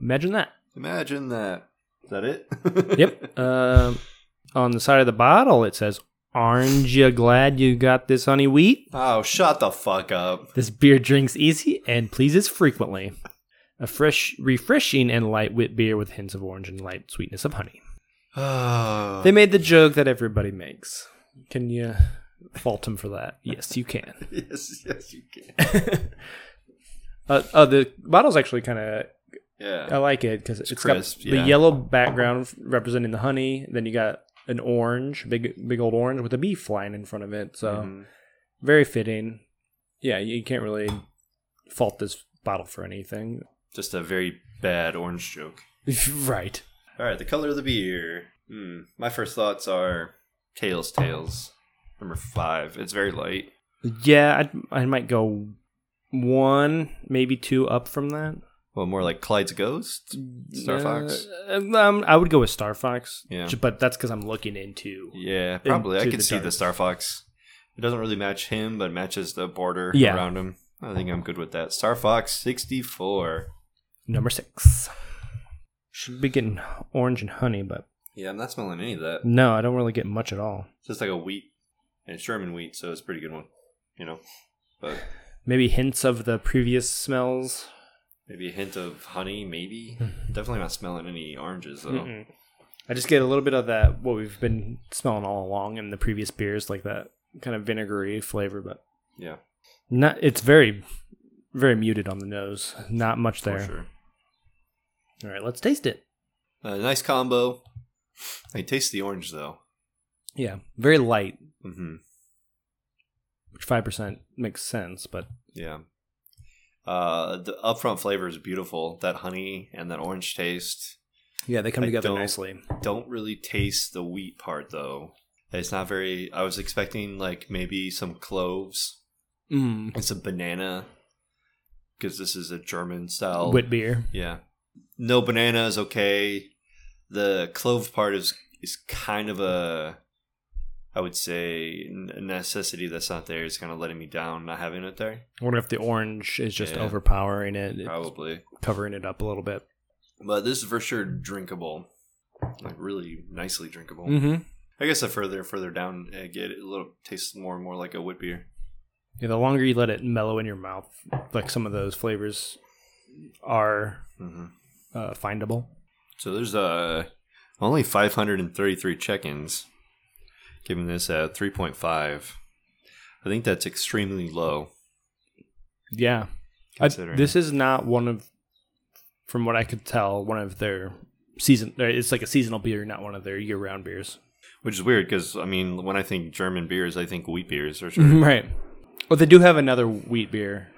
imagine that. Imagine that. Is that it? Yep. um, on the side of the bottle, it says, Aren't you glad you got this honey wheat? Oh, shut the fuck up. This beer drinks easy and pleases frequently. A fresh, refreshing, and light wit beer with hints of orange and light sweetness of honey. Oh. They made the joke that everybody makes. Can you fault them for that? Yes, you can. yes, yes, you can. uh, uh, the bottle's actually kind of I like it because it's crisp, got the yeah. yellow background representing the honey. Then you got an orange, big big old orange with a bee flying in front of it. So Mhm. very fitting. Yeah, you can't really fault this bottle for anything. Just a very bad orange joke. right. All right, the color of the beer. Hmm. My first thoughts are tails, tails. Number five. It's very light. Yeah, I'd, I might go one, maybe two up from that. Well, more like Clyde's Ghost, Star Fox. Uh, um, I would go with Star Fox. Yeah. but that's because I'm looking into. Yeah, probably. I Into could the see the. Star Fox. It doesn't really match him, but matches the border Yeah. around him. I think I'm good with that. Star Fox 64. Number six. Should be getting orange and honey, but Yeah, I'm not smelling any of that. no, I don't really get much at all. It's just like a wheat, and Sherman wheat, so it's a pretty good one. You know, but Maybe hints of the previous smells. Maybe a hint of honey. Maybe. Definitely not smelling any oranges though. Mm-mm. I just get a little bit of that what we've been smelling all along in the previous beers, like that kind of vinegary flavor, but Yeah, not. It's very, very muted on the nose. Not much there. sure. All right, let's taste it. Uh, nice combo. I taste the orange though. Yeah, very light, hmm which five percent makes sense, but Yeah. Uh, the upfront flavor is beautiful. That honey and that orange taste. yeah, they come I together nicely. Don't really taste the wheat part though. It's not very. I was expecting like maybe some cloves Mm. and some banana because this is a German style. Wit beer. Yeah. No banana is okay. The clove part is is kind of a I would say a necessity that's not there is kind of letting me down not having it there. I wonder if the orange is just Yeah. overpowering it, it's Probably. covering it up a little bit. But this is for sure drinkable. Like really nicely drinkable. Mm-hmm. I guess the further further down I get it a little tastes more and more like a wit beer. Yeah, the longer you let it mellow in your mouth, like some of those flavors are hmm uh, findable. So there's uh only 533 check-ins, giving this a 3.5. I think that's extremely low. Yeah, I, this is not one of, from what I could tell, one of their season. uh, It's like a seasonal beer, not one of their year-round beers. Which is weird because I mean, when I think German beers, I think wheat beers sure. right. Well, they do have another wheat beer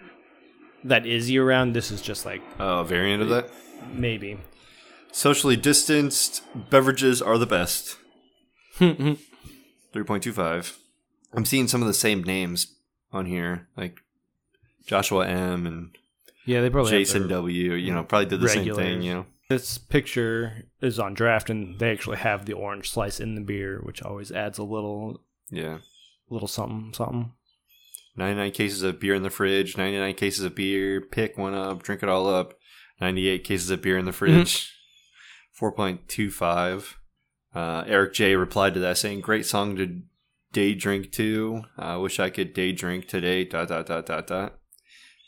that is year-round. This is just like Uh, a variant of that. maybe. Socially distanced beverages are the best. yeah, 3.25. I'm seeing some of the same names on here, like Joshua M and yeah, they probably Jason W. You know, probably did the same thing. You know, This picture is on draft, and they actually have the orange slice in the beer, which always adds a little, yeah. little something, something. 99 cases of beer in the fridge, 99 cases of beer, pick one up, drink it all up. 98 cases of beer in the fridge, mm-hmm. 4.25. Uh, Eric J replied to that saying, Great song to day drink to. I wish I could day drink today. Dot, dot, dot, dot, dot.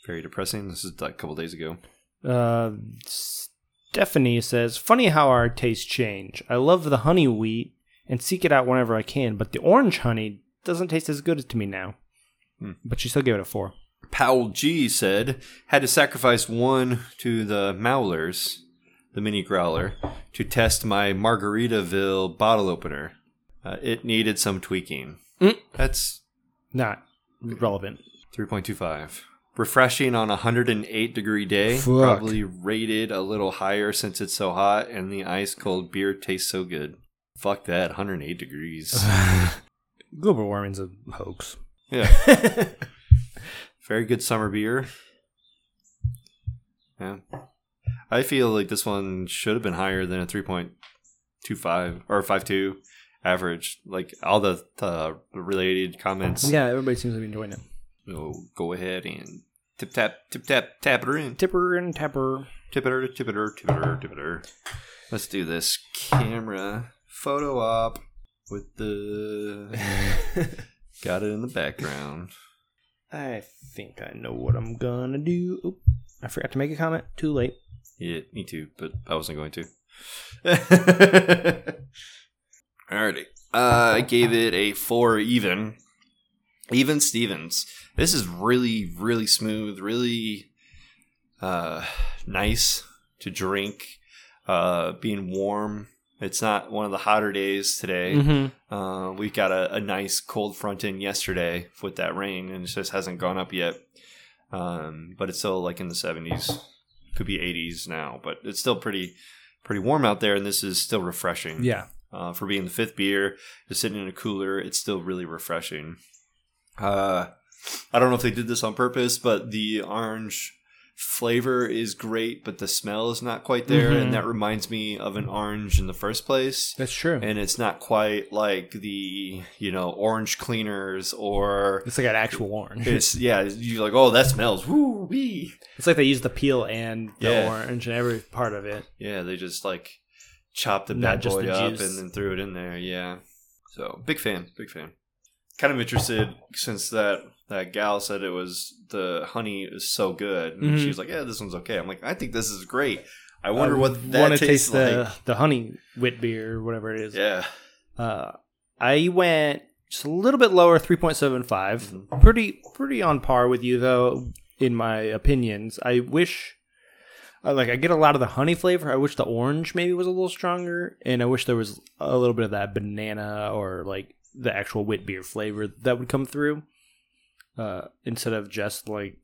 Very depressing. This is like a couple days ago. Uh, Stephanie says, "Funny how our tastes change. I love the honey wheat and seek it out whenever I can, but the orange honey doesn't taste as good to me now." Hmm. But she still gave it a four. Powell G said, Had to sacrifice one to the Mowlers, the mini growler, to test my Margaritaville bottle opener. Uh, it needed some tweaking. Mm. That's Not relevant. 3.25. Refreshing on a 108 degree day. Fuck. Probably rated a little higher since it's so hot and the ice cold beer tastes so good. Fuck that, 108 degrees. Global warming's a hoax. yeah. Very good summer beer. Yeah. I feel like this one should have been higher than a 3.25 or 5.2 average. Like all the uh, related comments. Yeah, everybody seems to be enjoying it. So go ahead and Tip tap, tip tap, tap it in. Tipper and tapper. Tipper, tipper, tipper. it her, tip it her, tip it her. Let's do this. Camera photo op with the. Got it in the background. I think I know what I'm gonna do. Oop, I forgot to make a comment. Too late. Yeah, me too, but I wasn't going to. Alrighty. Uh, I gave it a four even. Even Stevens. This is really, really smooth, really uh, nice to drink. Uh, being warm. It's not one of the hotter days today. Mm-hmm. Uh, we got a, a nice cold front in yesterday with that rain, and it just hasn't gone up yet. Um, but it's still like in the 70s, could be 80s now, but it's still pretty pretty warm out there, and this is still refreshing. Yeah. Uh, for being the fifth beer, just sitting in a cooler, it's still really refreshing. Uh, I don't know if they did this on purpose, but the orange flavor is great, but the smell is not quite there, Mhm. and that reminds me of an orange in the first place That's true. and it's not quite like the you know orange cleaners or it's like an actual orange. it's yeah you're like oh that smells woo wee It's like they use the peel and the Yeah. orange and every part of it. yeah they just like chopped the Not bad boy the up and then threw it in there yeah so big fan big fan kind of interested since that that gal said it was the honey is so good and Mhm. she was like yeah this one's okay I'm like I think this is great I wonder I what that tastes taste like the the honey wit beer or whatever it is. yeah Uh, I went just a little bit lower, three point seven five. Mhm. Pretty pretty on par with you though, in my opinions. I wish. uh, Like I get a lot of the honey flavor. I wish the orange maybe was a little stronger, and I wish there was a little bit of that banana or like the actual wit beer flavor that would come through, uh, instead of just like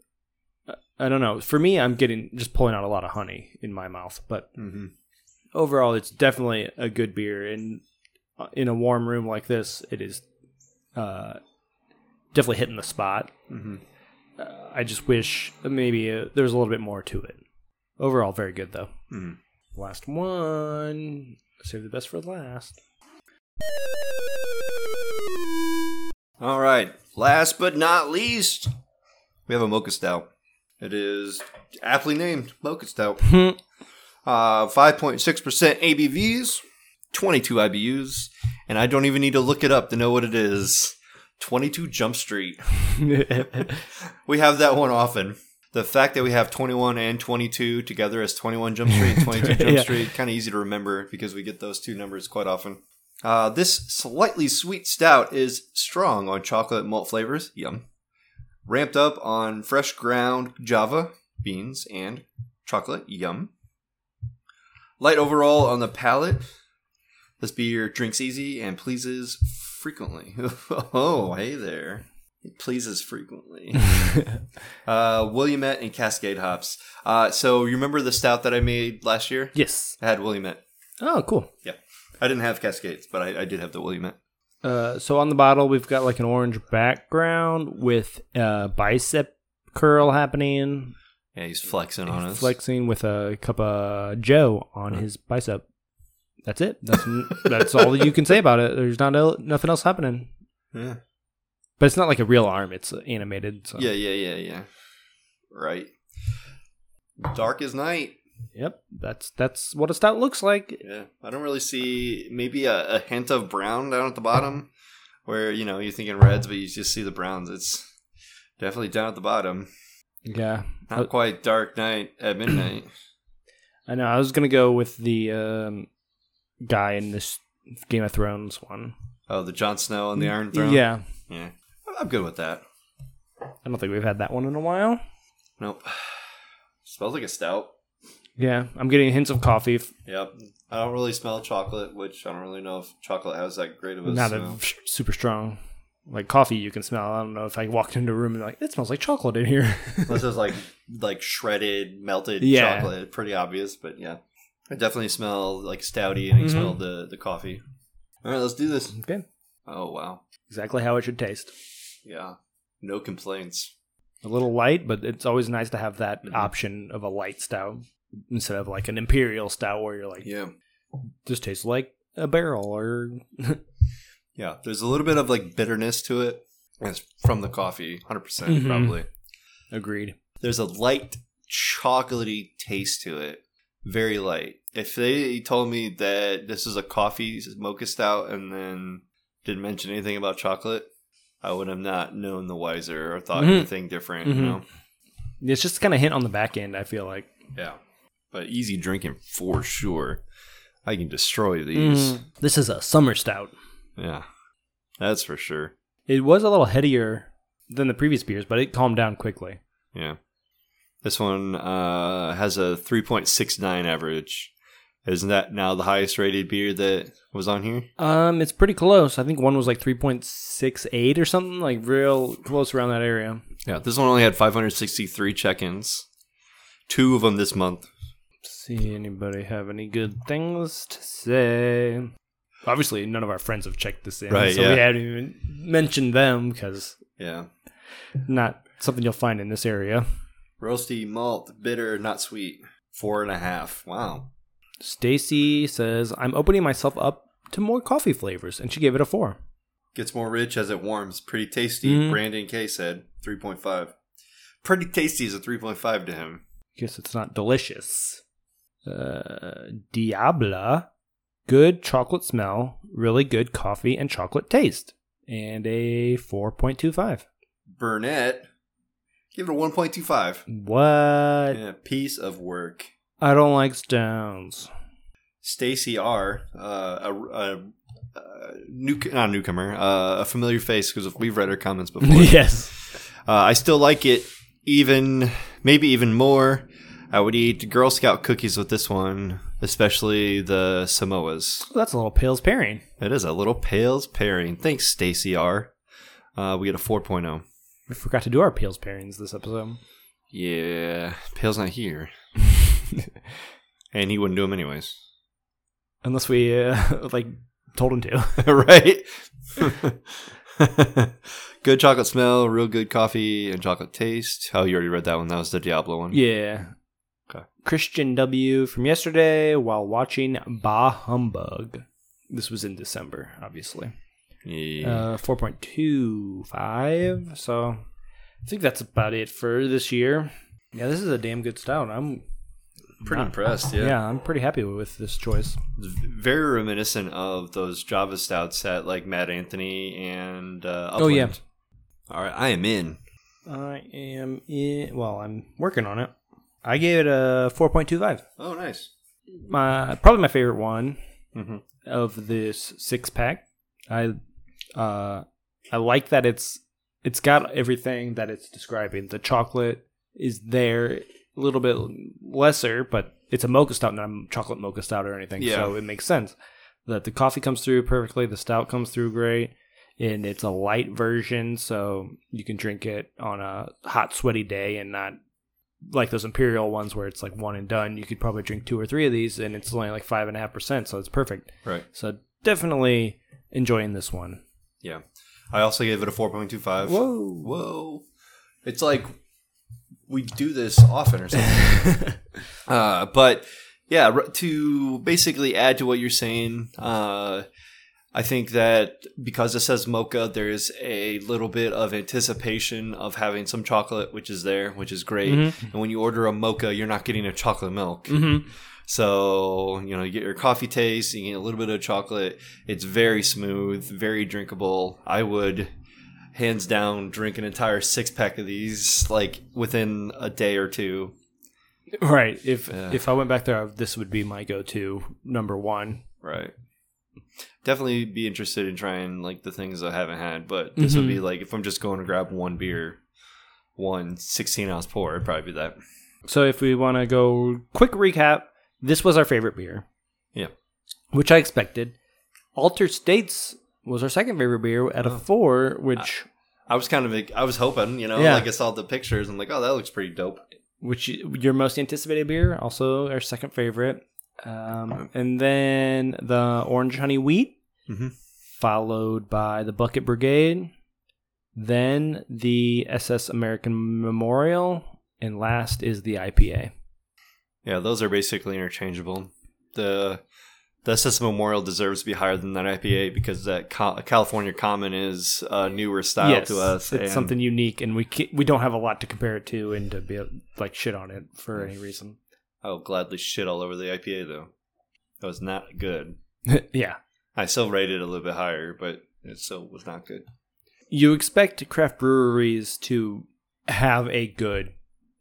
I don't know. For me, I'm getting just pulling out a lot of honey in my mouth, but mm-hmm. overall it's definitely a good beer and uh, in a warm room like this it is uh, definitely hitting the spot Mm-hmm. uh, i just wish maybe uh, there was a little bit more to it overall very good though Mhm. last one save the best for last All right. Last but not least, we have a mocha stout. It is aptly named mocha stout. Uh, 5.6% ABVs, 22 IBUs, and I don't even need to look it up to know what it is. 22 Jump Street. We have that one often. The fact that we have 21 and 22 together as 21 Jump Street, 22 Jump Yeah. Street, kind of easy to remember because we get those two numbers quite often. Uh, this slightly sweet stout is strong on chocolate malt flavors, yum. Ramped up on fresh ground Java beans and chocolate, yum. Light overall on the palate. This beer drinks easy and pleases frequently. oh, hey there. It pleases frequently. uh, Williamette and Cascade hops. Uh, so you remember the stout that I made last year? yes I had Williamette. oh cool Yeah. I didn't have Cascades, but I, I did have the Williamette. uh, so on the bottle we've got like an orange background with uh, bicep curl happening Yeah, he's flexing on us. flexing with a cup of Joe on his bicep. That's it. That's that's all that you can say about it. There's not el- nothing else happening. Yeah. But it's not like a real arm. It's animated. So. Yeah, yeah, yeah, yeah. Right. Dark as night. Yep. That's that's what a stout looks like. Yeah. I don't really see maybe a, a hint of brown down at the bottom where, you know, you're thinking reds, but you just see the browns. It's definitely down at the bottom. Yeah. Not Uh, quite dark night at midnight. I know. I was gonna go with the um, guy in this Game of Thrones one. oh, the Jon Snow and the Iron Throne? Yeah. Yeah. I'm good with that. I don't think we've had that one in a while. Nope. Smells like a stout. Yeah. I'm getting hints of coffee. Yep. I don't really smell chocolate, which I don't really know if chocolate has that great of a Not smell. a, super strong. Like coffee, you can smell. I don't know if I walked into a room and like it smells like chocolate in here. This is like like shredded, melted Yeah. chocolate. Pretty obvious, but yeah. I definitely smell like stouty and I Mhm. smell the, the coffee. All right, let's do this. okay. Oh, wow. Exactly how it should taste. Yeah. No complaints. A little light, but it's always nice to have that Mhm. option of a light stout instead of like an imperial stout where you're like, Yeah. this tastes like a barrel or Yeah. There's a little bit of like bitterness to it. It's from the coffee, 100% Mhm. probably. agreed. There's a light chocolatey taste to it, very light. If they told me that this is a coffee mocha stout and then didn't mention anything about chocolate, I would have not known the wiser or thought Mhm. anything different. Mhm. You know? It's just kind of hint on the back end. I feel like. Yeah, but easy drinking for sure. I can destroy these. Mm, this is a summer stout. Yeah, that's for sure. It was a little headier than the previous beers, but it calmed down quickly. Yeah. This one uh, has a 3.69 average. Isn't that now the highest rated beer that was on here? Um, it's pretty close. I think one was like three point six eight or something, like real close around that area. Yeah, this one only had 563 check ins. Two of them this month. See anybody have any good things to say? Obviously, none of our friends have checked this in, Right, so yeah. we haven't even mentioned them because Yeah. not something you'll find in this area. Roasty, malt, bitter, not sweet. Four and a half. Wow. Stacy says, "I'm opening myself up to more coffee flavors," and she gave it a four. Gets more rich as it warms. Pretty tasty. Mhm. Brandon K said 3.5. Pretty tasty is a 3.5 to him. Guess it's not delicious. Uh, Diabla, good chocolate smell, really good coffee and chocolate taste, and a 4.25. Burnett, give it a 1.25. What? Yeah, piece of work. I don't like stones. Stacy R, uh, a, a, a new not a newcomer, uh, a familiar face because we've read her comments before. yes. uh, I still like it, even maybe even more. I would eat Girl Scout cookies with this one, especially the Samoas. That's a little Pale's pairing. It is a little Pales pairing. Thanks, Stacy R. Uh, we get a 4.0. We forgot to do our Pale's pairings this episode. Yeah, Pale's not here, and he wouldn't do them anyways. Unless we, uh, like, told him to. right? good chocolate smell, real good coffee, and chocolate taste. Oh, you already read that one. That was the Diablo one. yeah. Christian W. from yesterday while watching Bah Humbug. This was in December, obviously. Yeah. Uh, 4.25. So I think that's about it for this year. Yeah, this is a damn good stout. I'm Pretty not- impressed, Yeah. yeah. I'm pretty happy with this choice. It's very reminiscent of those Java stouts at like Mad Anthony and uh, Oh, yeah. All right, I am in. I am in. Well, I'm working on it. I gave it a 4.25. Oh, nice. My probably my favorite one Mhm. of this six pack. I uh I like that it's it's got everything that it's describing. The chocolate is there a little bit lesser, but it's a mocha stout, not a chocolate mocha stout or anything. Yeah. So it makes sense that the coffee comes through perfectly, the stout comes through great, and it's a light version, so you can drink it on a hot, sweaty day and not like those imperial ones where it's like one and done. You could probably drink two or three of these, and it's only like five and a half percent, so it's perfect. Right. So definitely enjoying this one. Yeah. I also gave it a 4.25. Whoa. Whoa. It's like we do this often or something. uh, but yeah, to basically add to what you're saying, uh, I think that because it says mocha, there's a little bit of anticipation of having some chocolate, which is there, which is great. Mm-hmm. And when you order a mocha, you're not getting a chocolate milk. Mm-hmm. So, you know, you get your coffee taste, you get a little bit of chocolate. It's very smooth, very drinkable. I would hands down drink an entire six pack of these like within a day or two. Right. If Yeah. if I went back there, this would be my go-to number one. Right. Definitely be interested in trying like the things I haven't had, but this would be mm-hmm. like if I'm just going to grab one beer, one 16 ounce pour, it'd probably be that. So if we want to go quick recap, this was our favorite beer, Yeah. which I expected. Alter States was our second favorite beer at a oh. four, which I was kind of I was hoping, you know, Yeah. like I saw the pictures. I'm like, oh, that looks pretty dope. which your most anticipated beer, also our second favorite. Um, and then the Orange Honey Wheat, Mhm. followed by the Bucket Brigade, then the SS American Memorial, and last is the IPA. Yeah, those are basically interchangeable. The the SS Memorial deserves to be higher than that IPA because that California Common is a newer style yes, to us. it's something unique, and we we don't have a lot to compare it to, and to be like shit on it for any reason. I'll gladly shit all over the IPA though. That was not good. yeah, I still rated it a little bit higher, but it still was not good. you expect craft breweries to have a good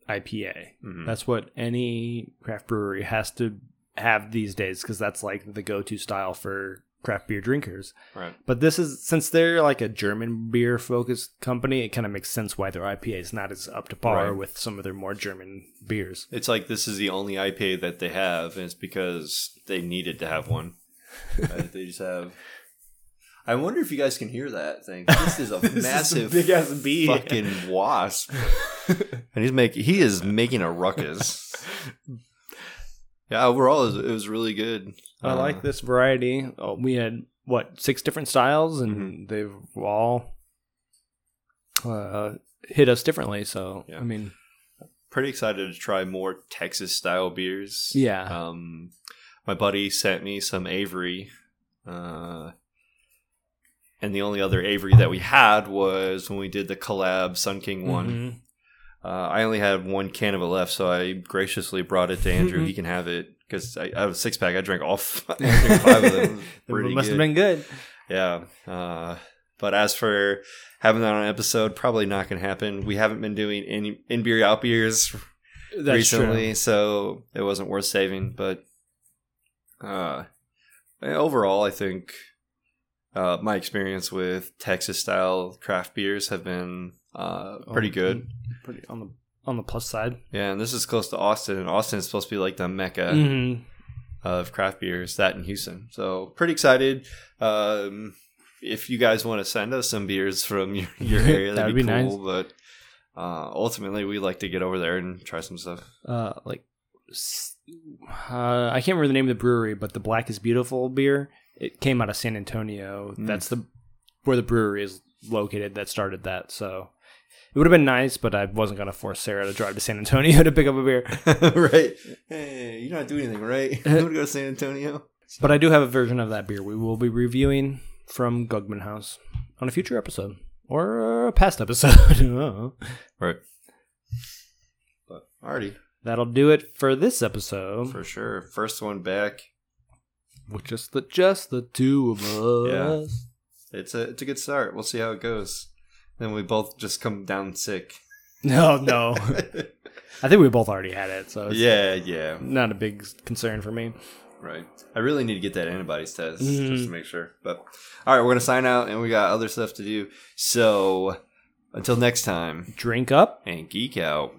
IPA. Mhm. That's what any craft brewery has to have these days because that's like the go-to style for craft beer drinkers. Right. But this is since they're like a German beer focused company, it kind of makes sense why their IPA is not as up to par Right. with some of their more German beers. It's like this is the only IPA that they have, and it's because they needed to have one. Right? They just have. I wonder if you guys can hear that thing. This is a massive, big ass bee. fucking wasp, and he's making he is making a ruckus. Yeah, overall, it was, it was really good. I Uh, like this variety. Oh, we had what six different styles, and Mm-hmm. they've all uh, hit us differently. So Yeah. I mean, Pretty excited to try more Texas style beers. Yeah. Um, my buddy sent me some Avery, uh, and the only other Avery that we had was when we did the collab Sun King one. mhm. Uh, I only had one can of it left, so I graciously brought it to Andrew. he can have it because I, I have a six pack. I drank all f- I drank five of them. It was it Pretty must good. have been good. Yeah. Uh, but as for having that on an episode, probably not going to happen. We haven't been doing any in beer out beers That's recently, true. so it wasn't worth saving. But uh, overall, I think uh, my experience with Texas style craft beers have been uh, pretty good. Pretty on the on the plus side. Yeah, and this is close to Austin, and Austin is supposed to be like the mecca Mhm. of craft beers. That in Houston, so pretty excited. Um, if you guys want to send us some beers from your, your area, that'd That'd be, be cool. But uh, ultimately, we'd like to get over there and try some stuff. Uh, like uh, I can't remember the name of the brewery, but the Black is Beautiful beer. It came out of San Antonio. Mm. That's the where the brewery is located. That started that. So it would have been nice, but I wasn't gonna force Sarah to drive to San Antonio to pick up a beer. right? Hey, you don't have to do anything, right? you want to go to San Antonio? But I do have a version of that beer. We will be reviewing from Guggman Haus on a future episode or a past episode. I don't know. Right. But already That'll do it for this episode. for sure, first one back. with just the just the two of us. Yeah. It's a it's a good start. We'll see how it goes. Then we both just come down sick. No, no. I think we both already had it, so it's yeah, yeah. not a big concern for me. Right. I really need to get that antibodies test Mhm. just to make sure. But all right, we're gonna sign out, and we got other stuff to do. So until next time, Drink up. and geek out.